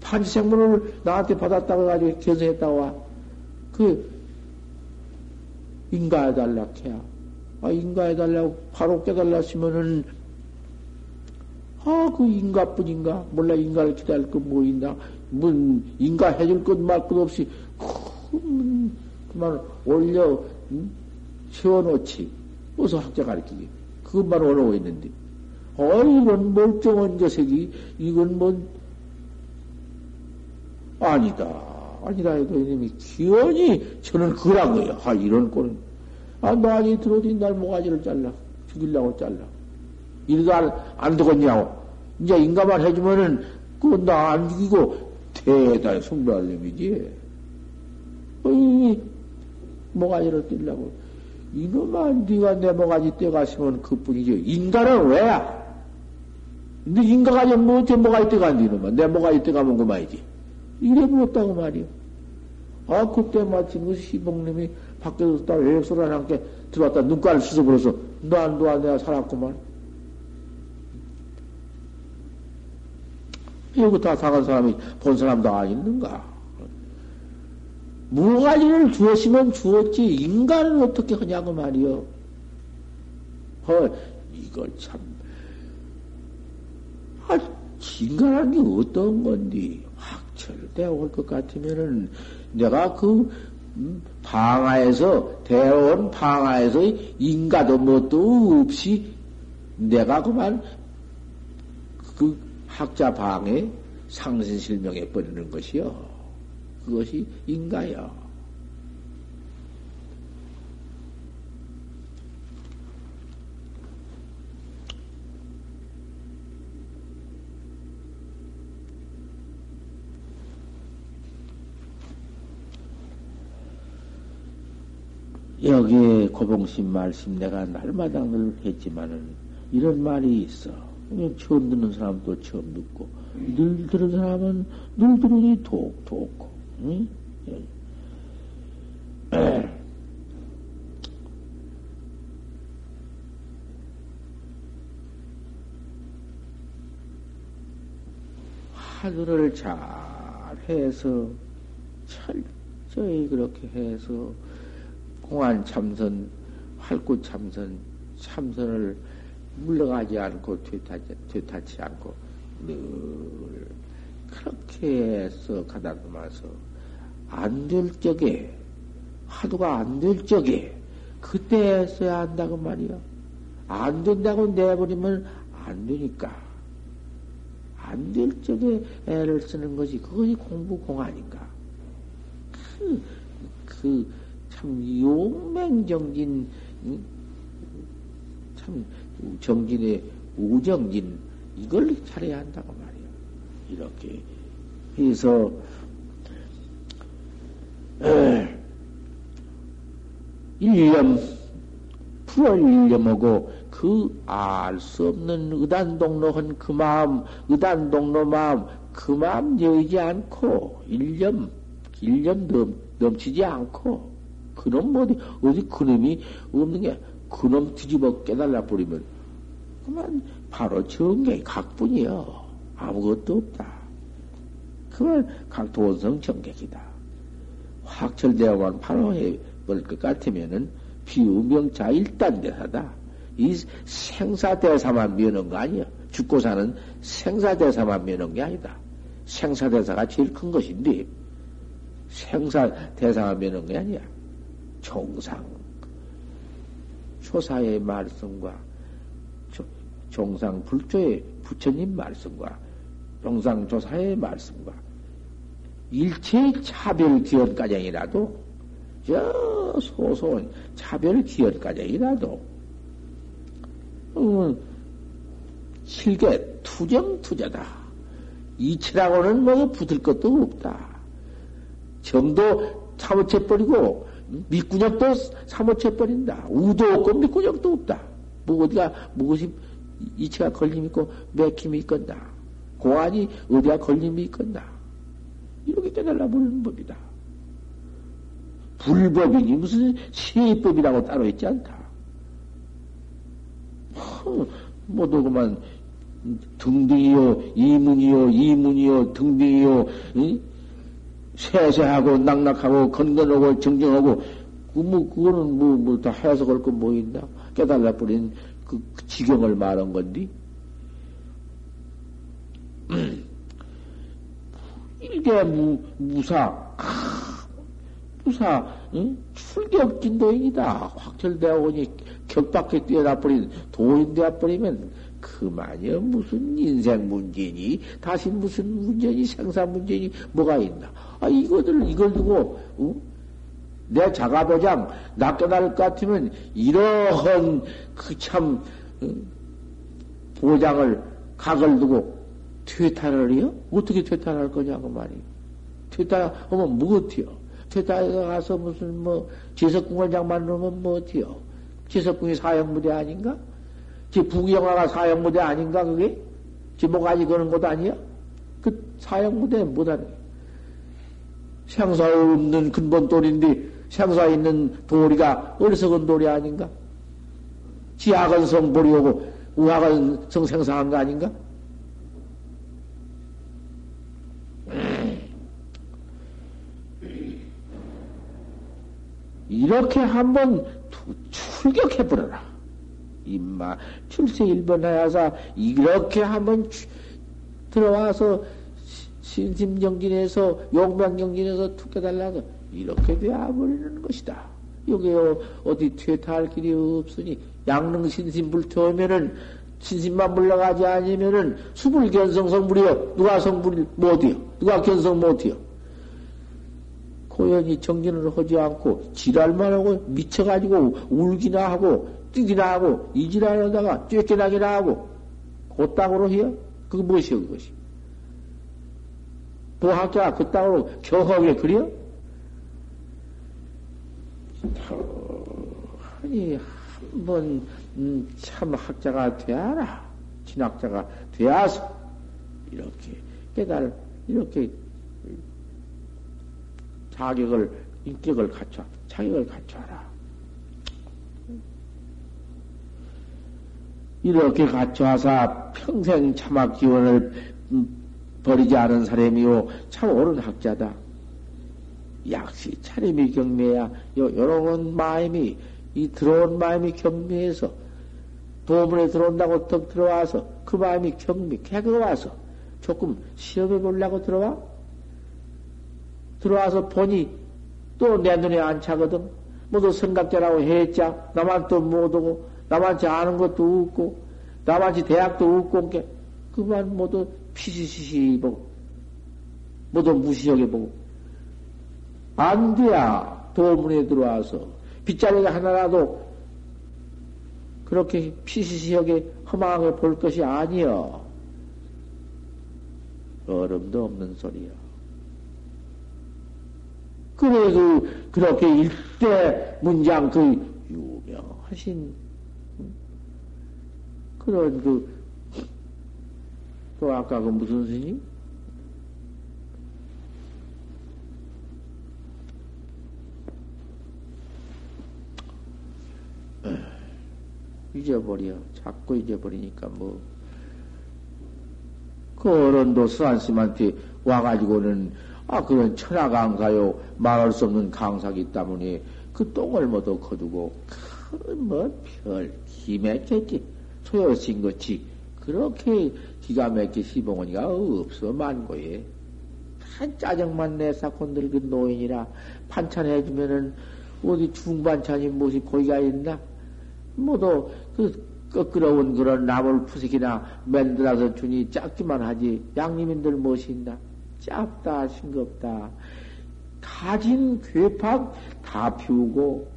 판지생문을 나한테 받았다고 해가지고 견성했다고 와. 그, 인가해달라 해야. 아, 인가해달라고 바로 깨달았으면은, 아, 그 인가뿐인가? 몰라, 인가를 기다릴 거뭐 있나? 뭐, 인가 해줄 것 말 것 없이, 그, 그만 올려, 응? 세워놓지. 어서 학자 가르치기. 그것만 올라오고 있는데. 어, 이런 멀쩡한 녀석이, 이건 뭐, 아니다. 아니다 해도 이놈이 기원이 저는 그란 거예요. 아, 이런 꼴은. 아, 너아니 들어오더니 날 모가지를 잘라. 죽이려고 잘라. 이래도 안, 안 되겠냐고. 이제 인가만 해주면은, 그거 나안 죽이고, 대단히 숭배할 놈이지. 어이, 모가지를 뛸라고. 이놈아, 네가 내 모가지 떼갔으면 그 뿐이죠. 인간은 왜야? 근데 인가가 뭐 어떻게 모가지 떼간디, 이놈아. 내 모가지 떼가면 그만이지. 물었다고 말이요. 아, 그때 마침 그 시봉님이 밖에서 딱 외소를 함께 들어왔다 눈깔을 씻어버려서 너안 도와 내가 살았구만. 이거 다 당한 사람이 본 사람도 아닌가? 무가지를 주었으면 주었지 인간은 어떻게 하냐고 말이요. 어, 이걸 참, 아, 인간한 게 어떤 건디? 절대 올 것 같으면은 내가 그 음, 방아에서 대원 방아에서 인가도 뭣도 없이 내가 그만 그 학자 방에 상신실명해 버리는 것이요. 그것이 인가요. 여기에 고봉신 말씀 내가 날마다 늘 했지만은 이런 말이 있어. 처음 듣는 사람도 처음 듣고 늘 들은 사람은 늘 들으니 톡톡고. 응? <clears throat> 하늘을 잘 해서 철저히 그렇게 해서 공안 참선, 활구 참선, 참선을 물러가지 않고 되타지, 되타치 않고 늘 그렇게 해서 가다듬어서 안 될 적에 화두가 안 될 적에 그때 써야 한다고 말이야. 안 된다고 내버리면 안 되니까. 안 될 적에 애를 쓰는 것이 그것이 공부 공안인가. 그, 그, 참 용맹정진, 참 정진의 우정진, 이걸 잘해야 한다고 말이야. 이렇게 해서, 일념, 풀을 일념하고 그 알 수 없는 의단동로한 그 마음, 의단동로 마음, 그 마음 여의지 않고 일념 1년 넘, 넘치지 않고, 그놈 어디, 어디 그놈이 없는 게, 그놈 뒤집어 깨달아 버리면, 그만 바로 정계 각뿐이요. 아무것도 없다. 그건 각도원성 정객이다. 확철되어만 바로 해볼 것 같으면은 비우명자 일단대사다. 이 생사대사만 미는 거 아니야. 죽고 사는 생사대사만 미는 게 아니다. 생사대사가 제일 큰 것인데, 생사대사만 미는 게 아니야. 정상, 초사의 말씀과 정상 불조의 부처님 말씀과 정상조사의 말씀과 일체의 차별 기원가정이라도 저 소소한 차별 기원가정이라도 음, 실계 투정투자다. 이치라고는 뭐 붙을 것도 없다. 정도 사무쳐 버리고 밑구녕도 사무쳐버린다. 우도 없고 밑구녕도 없다. 뭐 어디가 무엇이 이치가 걸림 있고 맥힘이 있건다. 고안이 어디가 걸림이 있건다. 이렇게 깨달아 버리는 법이다. 불법이니 무슨 시법이라고 따로 있지 않다. 모두 그만 등등이요, 이문이요, 이문이요, 등등이요, 응? 세세하고 낙낙하고 건건하고 정정하고 그뭐 그거는 뭐 뭐 다 해석할 거 뭐 있나? 깨달아 버린 그, 그 지경을 말한 건디? <clears throat> 일개 무 무사 아, 무사 응? 출격 진도인이다. 확철되어 오니 격밖에 뛰어나 버린 도인 되어 버리면 그만이여 무슨 인생 문제니? 다시 무슨 문제니? 생사 문제니? 뭐가 있나 아 이거들 이걸 두고 어? 내 자가보장 낚여날 것 같으면 이러한 그참 어? 보장을 각을 두고 퇴탄을 해요? 어떻게 퇴탄할 거냐고 말이 퇴탄하면 뭐 어때요? 퇴탄에 가서 무슨 뭐 제석궁을 장만으면 뭐 어때요? 제석궁이 사형무대 아닌가? 제 부경화가 사형무대 아닌가 그게? 제 뭐가지 그런 것도 아니야? 그 사형무대 못하네. 생사 없는 근본 돌인데 생사 있는 도리가 어리석은 도리 아닌가? 지학은 성보리 오고 우학은 성생사한 거 아닌가? 이렇게 한번 출격해버려라. 임마, 출세 1번 하야사, 이렇게 한번 들어와서 신심정진에서, 용맹정진에서 툭해달라서, 이렇게 되어버리는 것이다. 여기요, 어디 퇴타할 길이 없으니, 양릉신심 불태우면은, 신심만 물러가지 않으면은, 수불 견성성 불이요. 누가 성불 못이요? 누가 견성 못이요? 고연히 정진을 하지 않고 지랄만 하고 미쳐가지고 울기나 하고 뛰기나 하고 이지랄 하다가 쬐끼나기나 하고 그땅으로 해요? 그게 무엇이요 그것이? 보학자가 그 땅으로 경하게 그려? 아니 한번 음, 참 학자가 되어라 진학자가 되어서 이렇게 깨달 이렇게 자격을, 인격을 갖춰, 자격을 갖춰라. 이렇게 갖춰서 평생 참학 기원을 음, 버리지 않은 사람이요. 참 옳은 학자다. 약시 차림이 경매야. 요, 요런 마음이, 이 들어온 마음이 경매해서, 도문에 들어온다고 턱 들어와서, 그 마음이 경매, 개그 와서, 조금 시험해 보려고 들어와? 들어와서 보니 또 내 눈에 안 차거든. 모두 생각대라고 했자. 나만 또 못 오고, 나만치 아는 것도 없고, 나만치 대학도 없고, 게 그만 모두 피시시시 보고, 모두 무시하게 보고. 안 돼야 도문에 들어와서 빗자리가 하나라도 그렇게 피시시하게 허망하게 볼 것이 아니여. 얼음도 없는 소리야. 그래, 그, 그렇게 일대 문장 그 유명하신 그런 그, 또 아까 그 무슨 스님? 잊어버려. 자꾸 잊어버리니까 뭐. 그 어른도 스한스한테 와가지고는 아 그런 천하 강사요 말할 수 없는 강사기 때문에 그 똥을 모두 거두고 그뭐별 기맥했지 소여신 거지 그렇게 기가 막히 시봉원이가 없어 만고에. 한 짜증만 내사고 늙은 노인이라 반찬 해주면은 어디 중반찬이 무엇이 고기가 있나? 모두 그 꺾으러온 그런 나물 푸석이나 만들어서 주니 작기만 하지 양님인들 무엇이 있나? 짧다 싱겁다. 가진 괴팍 다 피우고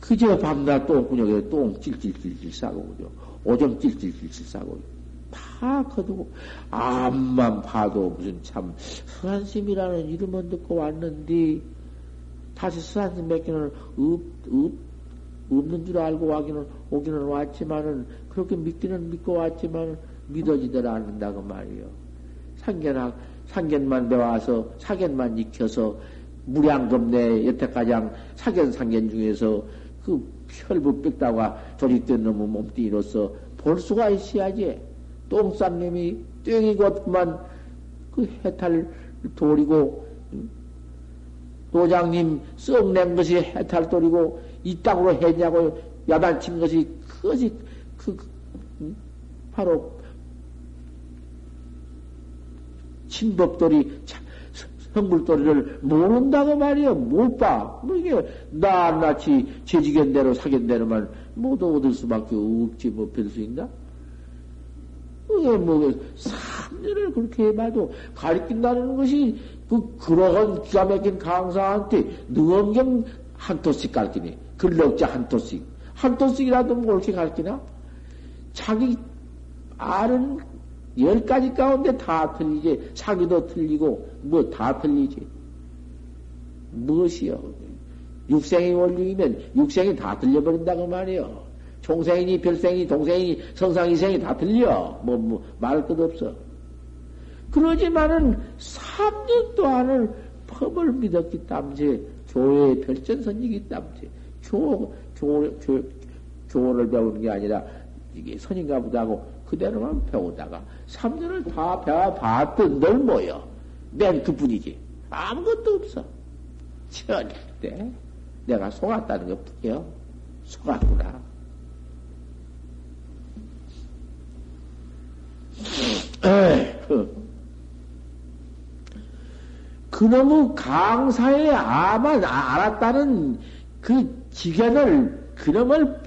그저 밤낮 똥구녕에 똥 찔찔찔찔 싸고 그죠. 오줌 찔찔찔찔 싸고 다 거두고 암만 봐도 무슨 참 수한심이라는 이름은 듣고 왔는데 다시 수한심 몇 개는 없, 없, 없는 줄 알고 와기는, 오기는 왔지만은, 그렇게 믿기는 믿고 왔지만, 믿어지들 않는다고 말이요. 상견학, 상견만 배워서, 사견만 익혀서, 무량겁 내 여태까지 사견 상견 중에서 그 혈부 빽다가 조직된 놈의 몸뚱이로서 볼 수가 있어야지. 똥싼 놈이 땡이 곧만 그 해탈 돌이고, 도장님 썩낸 것이 해탈 돌이고, 이 땅으로 했냐고 야단친 것이 그것이 그, 그 바로 친법돌이 성불돌이를 모른다고 말이야 못 봐. 뭐 이게 낱낱이 재지견 대로 사견 대로만 모두 얻을 수밖에 없지 뭐 별수 있나? 그게 뭐 삼년을 그렇게 해봐도 가리킨다는 것이 그 그러한 기가 막힌 강사한테 능엄경 한 토씩 가르치니 근력자 한 토씩. 한 토씩이라도 뭐 그렇게 가르치나? 자기 아는 열 가지 가운데 다 틀리지. 자기도 틀리고 뭐 다 틀리지. 무엇이요 육생이 원리이면 육생이 다 틀려버린다고 말이요 총생이니 별생이 동생이 성상이생이 다 틀려 뭐 뭐말것 없어 그러지만은 3년 동안을 법을 믿었기 때문에 교회의 별전선이기 때문에 교, 교, 교, 교를 배우는 게 아니라 이게 선인가 보다 하고 그대로만 배우다가 3년을 다 배워봤던 널 뭐여. 맨 그뿐이지. 아무것도 없어. 절대 내가 속았다는 것 뿐이요. 속았구나. 에이, 그. 그놈의 강사에 아마 알았다는 그 지견을, 그놈을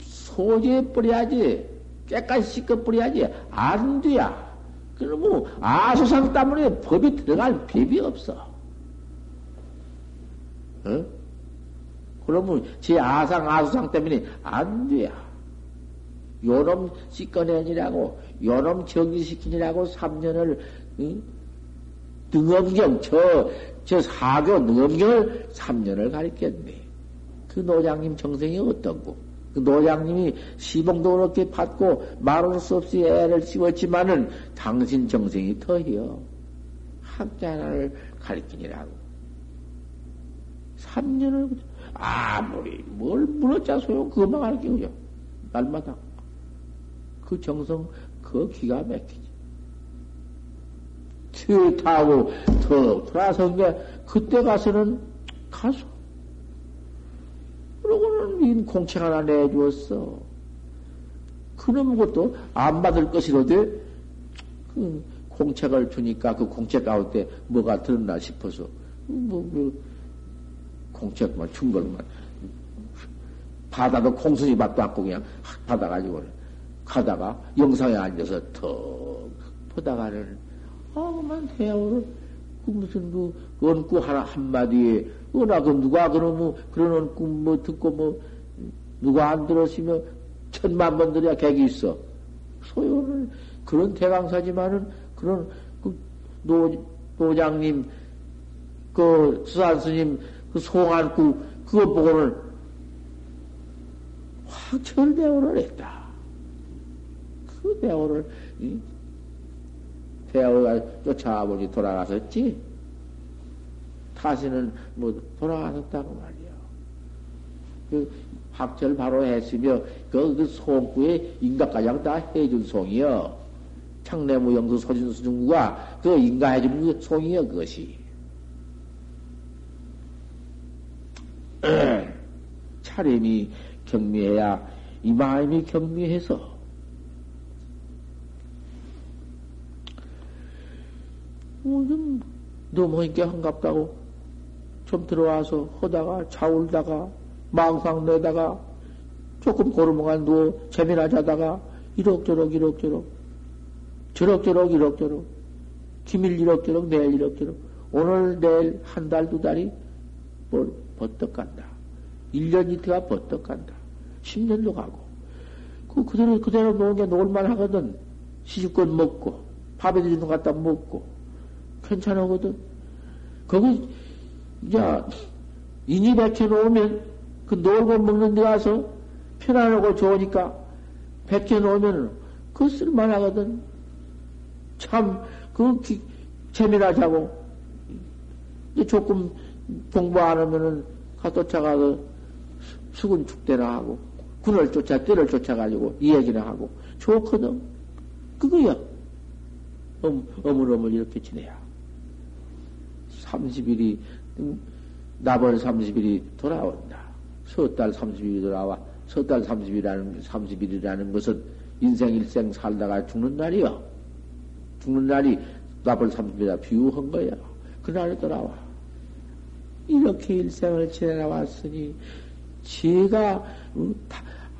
소재해 버려야지. 깨끗이 씻어 버려야지. 안 돼야. 그러면 아수상 때문에 법이 들어갈 법이 없어. 어? 그러면 제 아상, 아수상 때문에 안 돼야. 요놈 씻어내니라고, 요놈 정지시키니라고 3년을, 응? 능엄경, 저, 저 사교 능엄경을 3년을 가르쳤네. 그 노장님 정성이 어떤고? 그 노장님이 시봉도 그렇게 받고 말할 수 없이 애를 씹었지만은 당신 정성이 더해요. 학자 하나를 가르치니라고. 3년을, 아무리 뭘 물었자 소용 그것만 가르치고요. 날마다. 그 정성, 그 기가 막히지. 트 타고 더 돌아선 게 그때 가서는 가서 그러고는 인 공책 하나 내주었어. 그놈 것도 안 받을 것이로되 그 공책을 주니까 그 공책 가운데 뭐가 들었나 싶어서 뭐, 뭐 공책만 준 걸만 받아도 공순이 밥도 않고 그냥 받아가지고 가다가 영상에 앉아서 턱 보다가는 아, 그만 대야오를, 그 무슨 그, 언구 하나, 한마디에, 어나 그 누가 그러면, 그런 언구 뭐 듣고 뭐, 누가 안 들었으면 천만 번 들어야 객이 있어. 소요는 그런 대강사지만은, 그런, 그, 노, 노장님, 그, 수산 스님, 그 송안구, 그거 보고는 확 철대오를 했다. 그 대오를, 대어가 쫓아보니 돌아가셨지? 다시는 뭐 돌아가셨다고 말이야. 그 학철 바로 했으며 그, 그 송구에 인가가장 다 해준 송이여. 창내무 영수 소진수 중구가 그 인가해준 그 송이여 그것이. <clears throat> 차림이 경미해야 이 마음이 경미해서 뭐 좀 너무 이게 한갑다고 좀 들어와서 하다가 자울다가 망상 내다가 조금 고르멍한 누워 재미나 자다가 이럭저럭 이럭저럭 저럭저럭 이럭저럭 김일 이럭저럭 내일 이럭저럭 오늘 내일 한 달 두 달이 뭐 버떡 간다. 1년 이태가 버떡 간다. 10년도 가고. 그, 그대로, 그대로 노는 게 놀만 하거든. 시집껏 먹고, 밥에 들이는 것 갖다 먹고, 괜찮거든. 거기, 이제, 인이 백혀 놓으면, 그 놀고 먹는 데 가서 편안하고 좋으니까, 백혀 놓으면, 그 쓸만하거든. 참, 그, 기, 재미나 자고, 이제 조금 공부 안 하면은, 가도 차가서 수군 축대나 하고, 군을 쫓아, 띠를 쫓아가지고, 이 얘기나 하고, 좋거든. 그거야. 엄, 어물 어물 이렇게 지내야. 30일이, 나벌 30일이 돌아온다. 서달 30일이 돌아와. 서달 30일이라는, 30일이라는 것은 인생 일생 살다가 죽는 날이요. 죽는 날이 나벌 30일이라 비유한 거야. 그날에 돌아와. 이렇게 일생을 지내나왔으니, 제가, 음,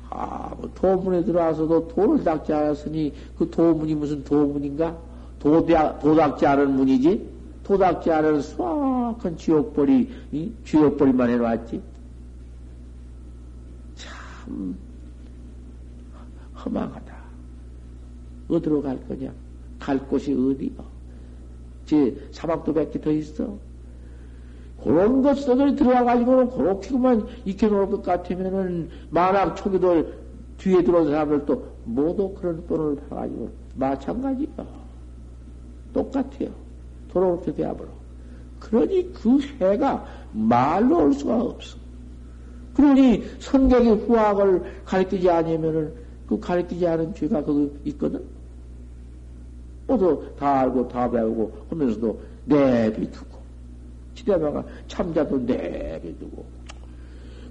아, 뭐 도문에 들어와서도 도를 닦지 않았으니, 그 도문이 무슨 도문인가? 도다, 도닦지 않은 문이지? 도닦지 않은 수확한 지옥벌이, 이 지옥벌이만 해놨지? 참, 허망하다. 어디로 갈 거냐? 갈 곳이 어디야? 제 사막도 몇 개 더 있어? 그런 것 속에 들어와가지고는 그렇게만 익혀놓을 것 같으면은, 만학 초기도 뒤에 들어온 사람들도 모두 그런 돈을 봐가지고, 마찬가지야. 똑같아요. 돌아오게 되어버려. 그러니 그 해가 말로 올 수가 없어. 그러니 선객이 후학을 가르치지 않으면은 그 가르치지 않은 죄가 거기 있거든? 모두 다 알고 다 배우고 하면서도 내비두고, 지대마가 참자도 내비두고,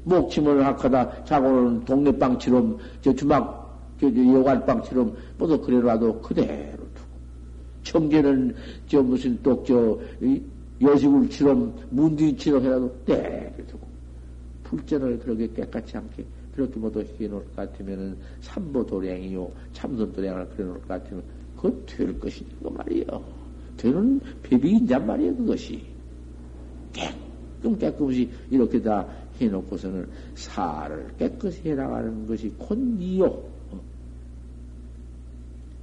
목침을 하거다 자고는 동네방처럼, 저 주막, 저, 저 여관방처럼 모두 그래라도 그대로 청계는 저 무슨 또저 여시굴처럼 문뒤처럼 해라도 내비두고, 불전을 그렇게 깨끗이 않게 그렇게 모두 해놓을 것 같으면은 삼보 도량이요 참선 도량을 그려놓을 것 같으면 그거 될 것이고 그 말이요. 되는 배비인잔 말이에요, 그것이. 깨끔 깨끗이 이렇게 다 해놓고서는 살을 깨끗이 해나가는 것이 곤이요.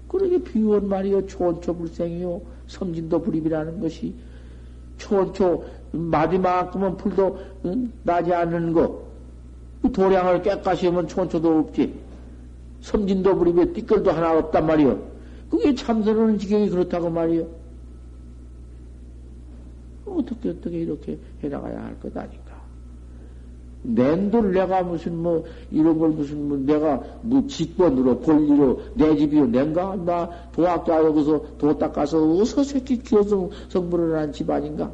그러게 비유한 말이요. 초원초 불생이요. 성진도 불입이라는 것이 초원초 마지막만큼은 풀도 나지 않는 거. 그 도량을 깨끗이 하면 초원초도 없지. 섬진도 불입에 띠끌도 하나 없단 말이요. 그게 참선하는 지경이 그렇다고 말이요. 어떻게, 어떻게 이렇게 해나가야 할 것 아닌가. 낸돈 내가 무슨 뭐, 이런 걸 무슨 뭐, 내가 뭐 직권으로, 권리로, 내 집이요, 낸가? 나 도학자 여기서 도 닦아서 어서 새끼 키워서 성불을 한 집아닌가?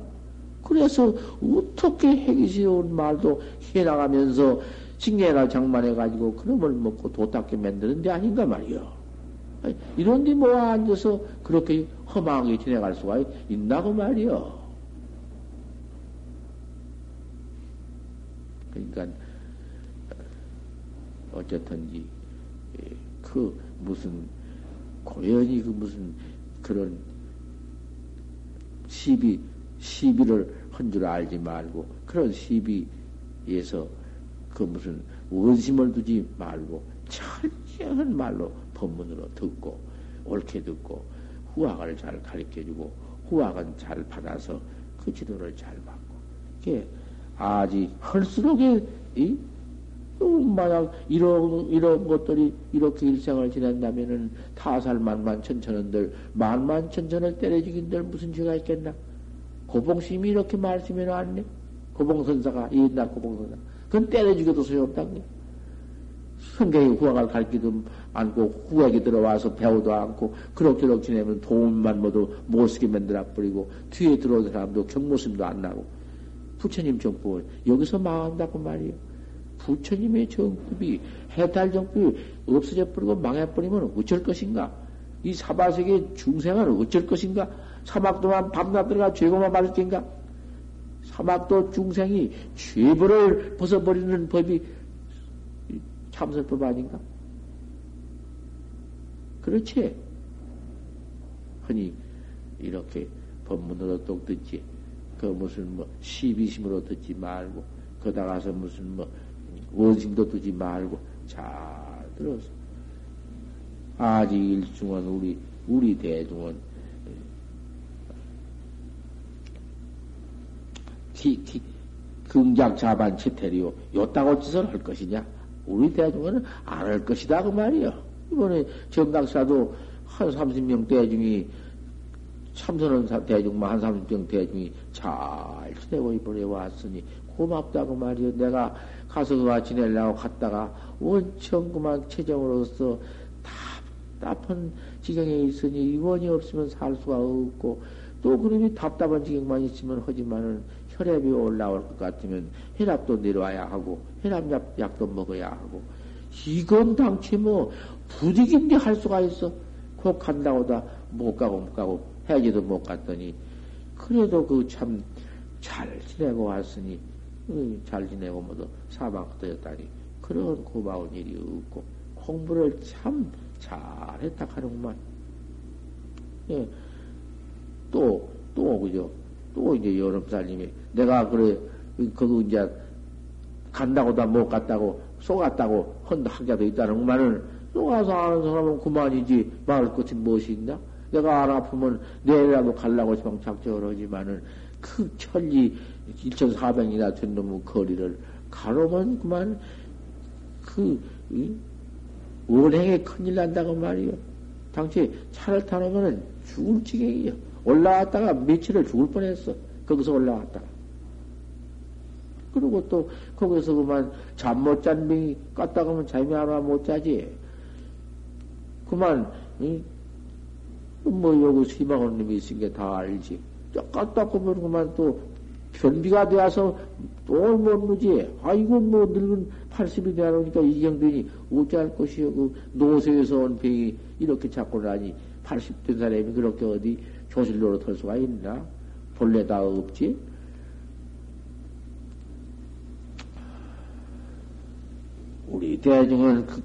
그래서 어떻게 해기 쉬운 말도 해나가면서 징계나 장만해가지고 그놈을 먹고 도 닦게 만드는 데 아닌가 말이요. 이런 데 모아 뭐 앉아서 그렇게 험하게 지내갈 수가 있나고 말이요. 그러니까, 어쨌든지, 그 무슨, 고연히 그 무슨 그런 시비, 시비를 한 줄 알지 말고, 그런 시비에서 그 무슨 원심을 두지 말고, 철저한 말로 법문으로 듣고, 옳게 듣고, 후학을 잘 가르쳐주고, 후학은 잘 받아서 그 지도를 잘 받고, 이게 아직 할수록에, 이, 만약 이런, 이런 것들이 이렇게 일생을 지낸다면은 타살 만만 천천원들, 만만 천천을 때려주긴들 무슨 죄가 있겠나? 고봉심이 이렇게 말씀해 놨네? 고봉선사가, 옛날 고봉선사. 그건 때려 죽여도 소용없다고. 성경에 후학을 가르치도 않고 후학이 들어와서 배우도 않고 그럭저럭 지내면 도움만 모두 못 쓰게 만들어 버리고 뒤에 들어오는 사람도 경모심도 안 나고 부처님 정법을 여기서 망한다고 말이요. 부처님의 정법이 해탈 정법이 없어져 버리고 망해 버리면 어쩔 것인가? 이 사바세계 중생은 어쩔 것인가? 사막도만 밤낮 들어가 죄고만 받을 겐가? 사막도 중생이 죄벌을 벗어버리는 법이 참선법 아닌가? 그렇지. 흔히 이렇게 법문으로 똑 듣지. 그 무슨 뭐 시비심으로 듣지 말고 거다 가서 무슨 뭐 원심도 두지 말고 잘 들어서. 아직 일중은 우리 우리 대중은 티, 티, 긍작 자반 치태리요. 요따고 짓을 할 것이냐? 우리 대중은 안 할 것이다 그 말이요. 이번에 정각사도 한 30명 대중이 참선은 대중만 한 30명 대중이 잘 지내고 이번에 왔으니 고맙다고 말이요. 내가 가서 그와 지내려고 갔다가 원청 그만 체정으로서 답답한 지경에 있으니 이원이 없으면 살 수가 없고 또 그놈이 답답한 지경만 있으면 하지만은 혈압이 올라올 것 같으면 혈압도 내려와야 하고 혈압약 약도 먹어야 하고 이건 당치 뭐 부득인데 할 수가 있어. 꼭 간다고다 못 가고 못 가고 해야지도 못 갔더니 그래도 그 참 잘 지내고 왔으니 잘 지내고 모두 사망되었다니 그런 고마운 일이 없고 공부를 참 잘했다 하는구만. 예. 또, 또, 그죠? 또 이제 여름살님이 내가 그래, 그거 이제 간다고 다 못 갔다고 속았다고 헌 학자도 있다는 말은 속아서 아는 사람은 그만이지 말할 것이 무엇이 있나? 내가 안 아프면 내일이라도 지금 작정을 하지만은 그 천리 1,400이나 된 놈의 거리를 가로면 그만 그 이? 원행에 큰일 난다고 말이요. 당시 차를 타놓으면 죽을 지경이요. 올라왔다가 며칠을 죽을 뻔했어. 거기서 올라왔다가. 그리고 또 거기서 그만 잠 못 잔 병이 깠다 가면 잠이 안 와 못 자지. 그만 이? 뭐 여기 시방원님이 있은 게 다 알지. 깠다 보면 그만 또 변비가 되어서 또못 누지. 아이고 뭐 늙은 80이 되어놓으니까 이경되니 어찌할 것이요. 그 노세에서 온 병이 이렇게 자꾸 나니 80된 사람이 그렇게 어디 조실로로 털 수가 있나? 본래 다 없지? 우리 대중은 그,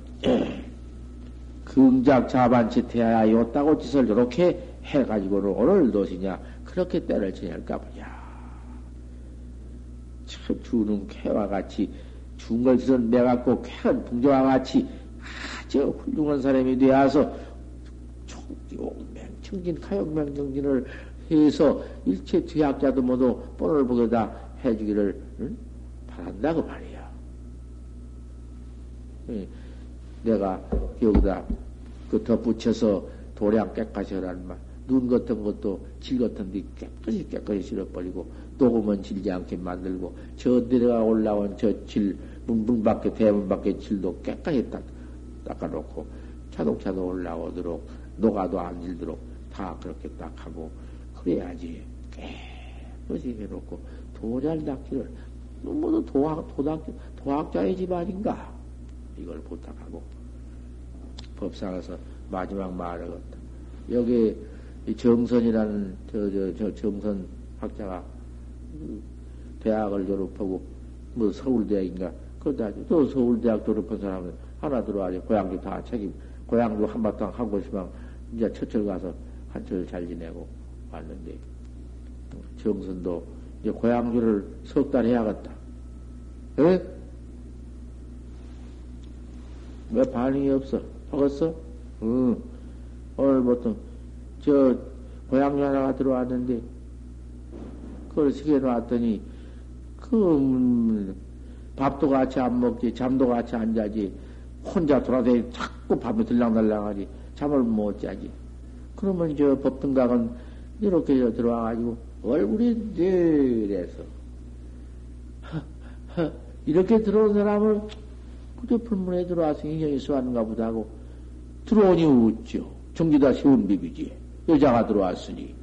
긍작 자반치 태야 요따고 짓을 이렇게 해가지고는 오늘 도시냐 그렇게 때를 지낼까 보냐. 참 주는 캐와 같이 죽은 걸 짓을 내갖고 캐는 풍조와 같이 아주 훌륭한 사람이 되어서 용맹청진 가용맹정진을 해서 일체 죄악자도 모두 뻔을 보게다 해주기를 응? 바란다고 말이야. 예. 내가 여기다 그 덧붙여서 도량 깨끗이 하라는 말. 눈 같은 것도 질 같은 데 깨끗이 깨끗이 실어버리고 녹으면 질지 않게 만들고 저 내려가 올라온 저 질 문문 밖에 대문 밖에 질도 깨끗이 딱 닦아놓고 차독차독 올라오도록 녹아도 안 질도록 다 그렇게 딱 하고 그래야지 깨끗이 해놓고 도잘 닦기를 모두 도학 도학 도학자의 집 아닌가 이걸 부탁하고 법상에서 마지막 말하겠다 여기 정선이라는 저, 저, 저 정선 학자가 대학을 졸업하고 뭐 서울대학인가 그러다 또 서울대학 졸업한 사람은 하나 들어와서 고향도 다 책임 고향도 한바탕 하고 싶으면 이제 첫철 가서 한철 잘 지내고 왔는데 정선도 이제 고향주를 석 달 해야겠다. 에? 왜 반응이 없어? 하겠어? 응. 오늘 보통 저 고향주 하나가 들어왔는데 그걸 시켜놨더니 그 음, 밥도 같이 안 먹지 잠도 같이 안 자지 혼자 돌아다니 자꾸 밤에 들랑달랑하지 잠을 못 자지 그러면 저 법등각은 이렇게 들어와가지고 얼굴이 내래서 <laughs> 이렇게 들어온 사람을 그저 불문에 들어와서 인연이 수하는가 보다 하고 들어오니 웃죠. 정기다 세운 비비지. 여자가 들어왔으니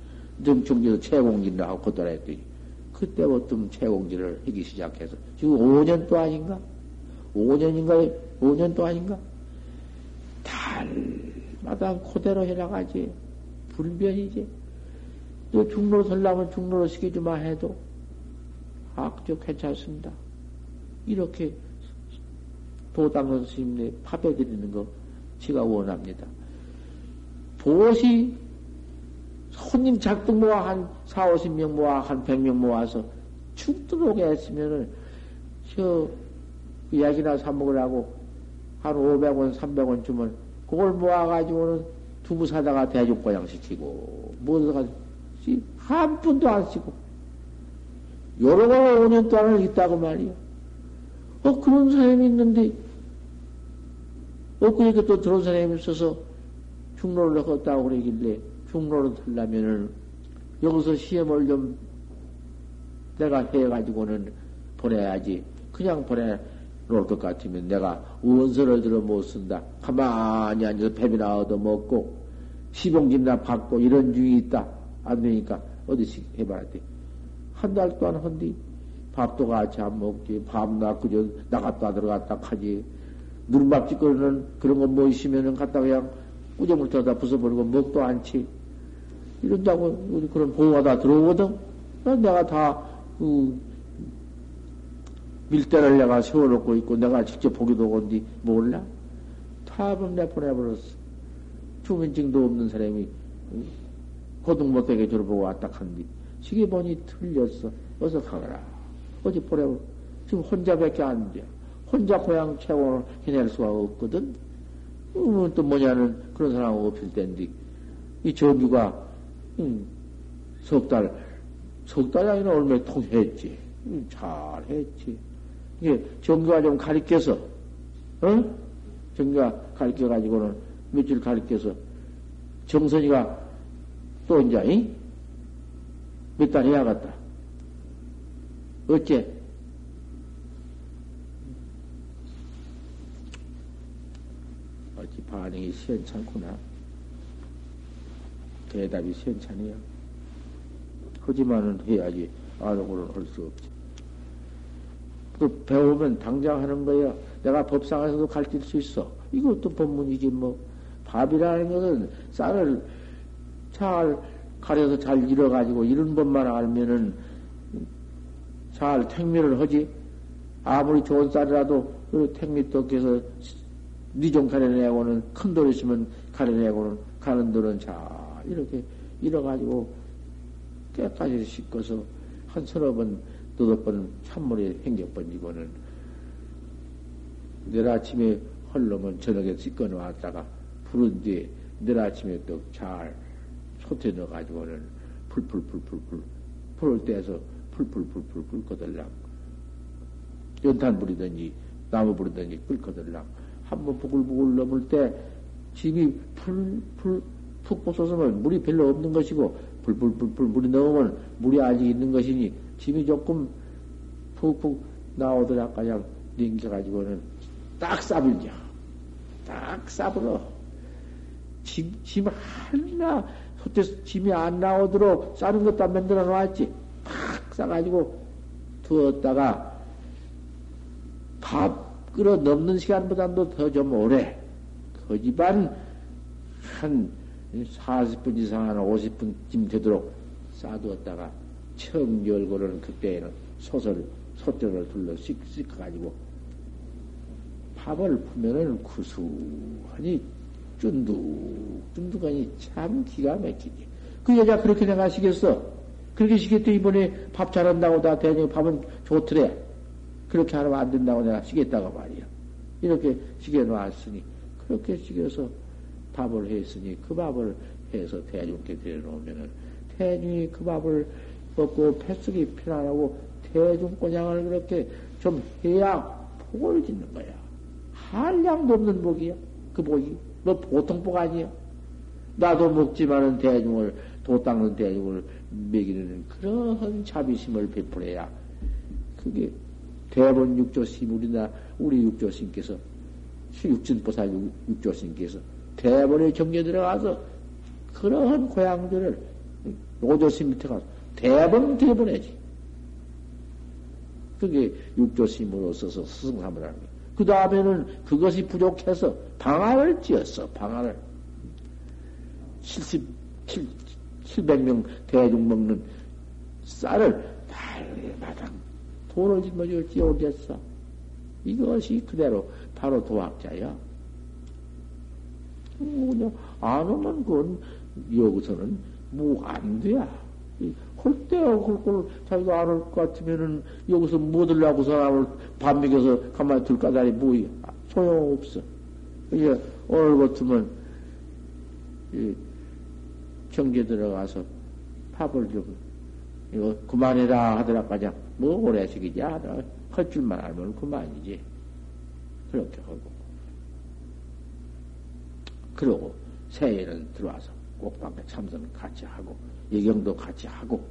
좀 정기도 채공진을 하고 걷더라 했더니 그때부터 채공진을 하기 시작해서 지금 5년 또 아닌가? 5년인가? 5년 또 아닌가? 달마다 그대로 해나가지. 불변이지. 또 중로로 설라면 중로로 시켜주마 해도 악적 괜찮습니다. 이렇게 도당론 스님네 파배드리는 거 제가 원합니다. 보시 손님 작등 모아 한 4, 50명 모아 한 100명 모아서 축 들어오게 했으면은 저 이야기나 사 먹으라고 한 500원, 300원 주면 그걸 모아가지고는 두부 사다가 대죽과장 시키고 뭐다가 한 푼도 안 쓰고 여러 가 5년 동안을 있다고 말이요. 어 그런 사람이 있는데 엊그저께 또 들어온 사람이 있어서 중로를 걷다고 그러길래 중로를 틀려면은 여기서 시험을 좀 내가 해가지고는 보내야지. 그냥 보내 놓을 것 같으면 내가 원서를 들어 못 쓴다. 가만히 앉아서 뱀이나 얻어먹고 시봉집나 받고 이런 중이 있다. 안 되니까 어디씩 해봐야 돼. 한 달 동안 한뒤 밥도 같이 안 먹지. 밥나 그저 나갔다 들어갔다 하지. 누른밥 짓거리는 그런 거 뭐 있으면은 갖다 그냥 우정물 터다 부숴버리고 먹도 않지. 이런다고 그런 보호가 다 들어오거든. 내가 다, 그, 밀대를 내가 세워놓고 있고 내가 직접 보기도 오건디 몰라? 타법 내보내버렸어. 주민증도 없는 사람이 고등 못되게 저러보고 왔다 간디. 시계 보니 틀렸어. 어서 가거라. 어디 보내고 지금 혼자밖에 안 돼. 혼자 고향 채원을 해낼 수가 없거든. 음, 또 뭐냐는 그런 사람 없을 텐데. 이 정규가, 음, 석 달, 석 달이 아니라 얼마 통했지. 음, 잘 했지. 이게 정규가 좀 가리켜서, 어? 정규가 가리켜가지고는 며칠 가리켜서 정선이가 또 이제, 이? 몇달 해야겠다. 어째? 어찌 반응이 시원찮구나. 대답이 시원찮아요. 하지만은 해야지. 아동으로는 할 수 없지. 그 배우면 당장 하는 거야. 내가 법상에서도 가르칠 수 있어. 이것도 법문이지 뭐. 밥이라는 것은 쌀을 잘 가려서 잘 잃어가지고 이런 법만 알면은 잘 택미를 하지. 아무리 좋은 쌀이라도 그 택미 떡해서 니좀 가려내고는 큰 돌 있으면 가려내고는 가는 돌은 잘 이렇게 잃어가지고 깨까지 씻고서 한 서너 번, 너덟 번 찬물에 헹겨 번지고는 내일 아침에 헐러면 저녁에 씻고 놓았다가 부른 뒤에 내일 아침에 또잘 솥에 넣어가지고는 풀풀풀풀풀 풀을 떼서 풀풀풀풀풀 끓거들랑 연탄 부리든지 나무 부리든지 끓거들랑 한번 부글부글 넘을 때 집이 풀풀 푹 부서서면 물이 별로 없는 것이고 불불불불 물이 넘으면 물이 아직 있는 것이니 짐이 조금 푹푹 나오더라 그냥 냉겨가지고는 딱 싸불죠. 딱 싸불어. 짐, 짐 하나, 그때 짐이 안 나오도록 싸는 것도 안 만들어 놨지. 팍 싸가지고 두었다가 밥 끓어 넘는 시간보다도 더 좀 오래. 그 집안 한 40분 이상 한 50분쯤 되도록 싸두었다가 처음 열고는 그때에는 솥을, 솥절을 둘러 씻, 어가지고 밥을 푸면은 구수하니 쫀득, 쫀득하니 참 기가 막히지. 그 여자 그렇게 내가 시겠어. 그렇게 시겠대 이번에 밥 잘한다고 다 대니 밥은 좋더래. 그렇게 하면 안 된다고 내가 시겠다고 말이야. 이렇게 시켜 놨으니, 그렇게 시켜서 밥을 했으니 그 밥을 해서 대중께 드려놓으면은 대중이 그 밥을 먹고 뱃속이 편안하고 대중 꼬장을 그렇게 좀 해야 복을 짓는 거야. 한량도 없는 복이야. 그 복이. 뭐 보통 복 아니야. 나도 먹지만은 대중을, 도 닦는 대중을 먹이는 그런 자비심을 베풀어야 그게 대본 육조심, 우리나, 우리 육조심께서, 육진보살 육조심께서 대본의 경계 들어가서 그러한 고향들을 오조심 밑에 가서 대본 대본해지. 그게 육조심으로 써서 스승함을 하는 거야. 그 다음에는 그것이 부족해서 방안을 지었어, 방안을. 77, 700명 대중 먹는 쌀을 달마당 돌을 짊어지고 찌어올렸어. 이것이 그대로 바로 도학자야. 그냥 안 오면 그건 여기서는 뭐 안 돼야. 할 때야 그걸 자기가 안 올 것 같으면은 여기서 뭐 들라고 사람을 밥 먹여서 가만히 들까다니 뭐야. 소용없어. 이제 오늘 같으면 경계 들어가서 밥을 좀 이거 그만해라 하더라 가장 뭐 오래식이냐 하더라 할 줄만 알면 그만이지. 그렇게 하고. 그러고 새해는 들어와서 꼭방에 참선 같이 하고 예경도 같이 하고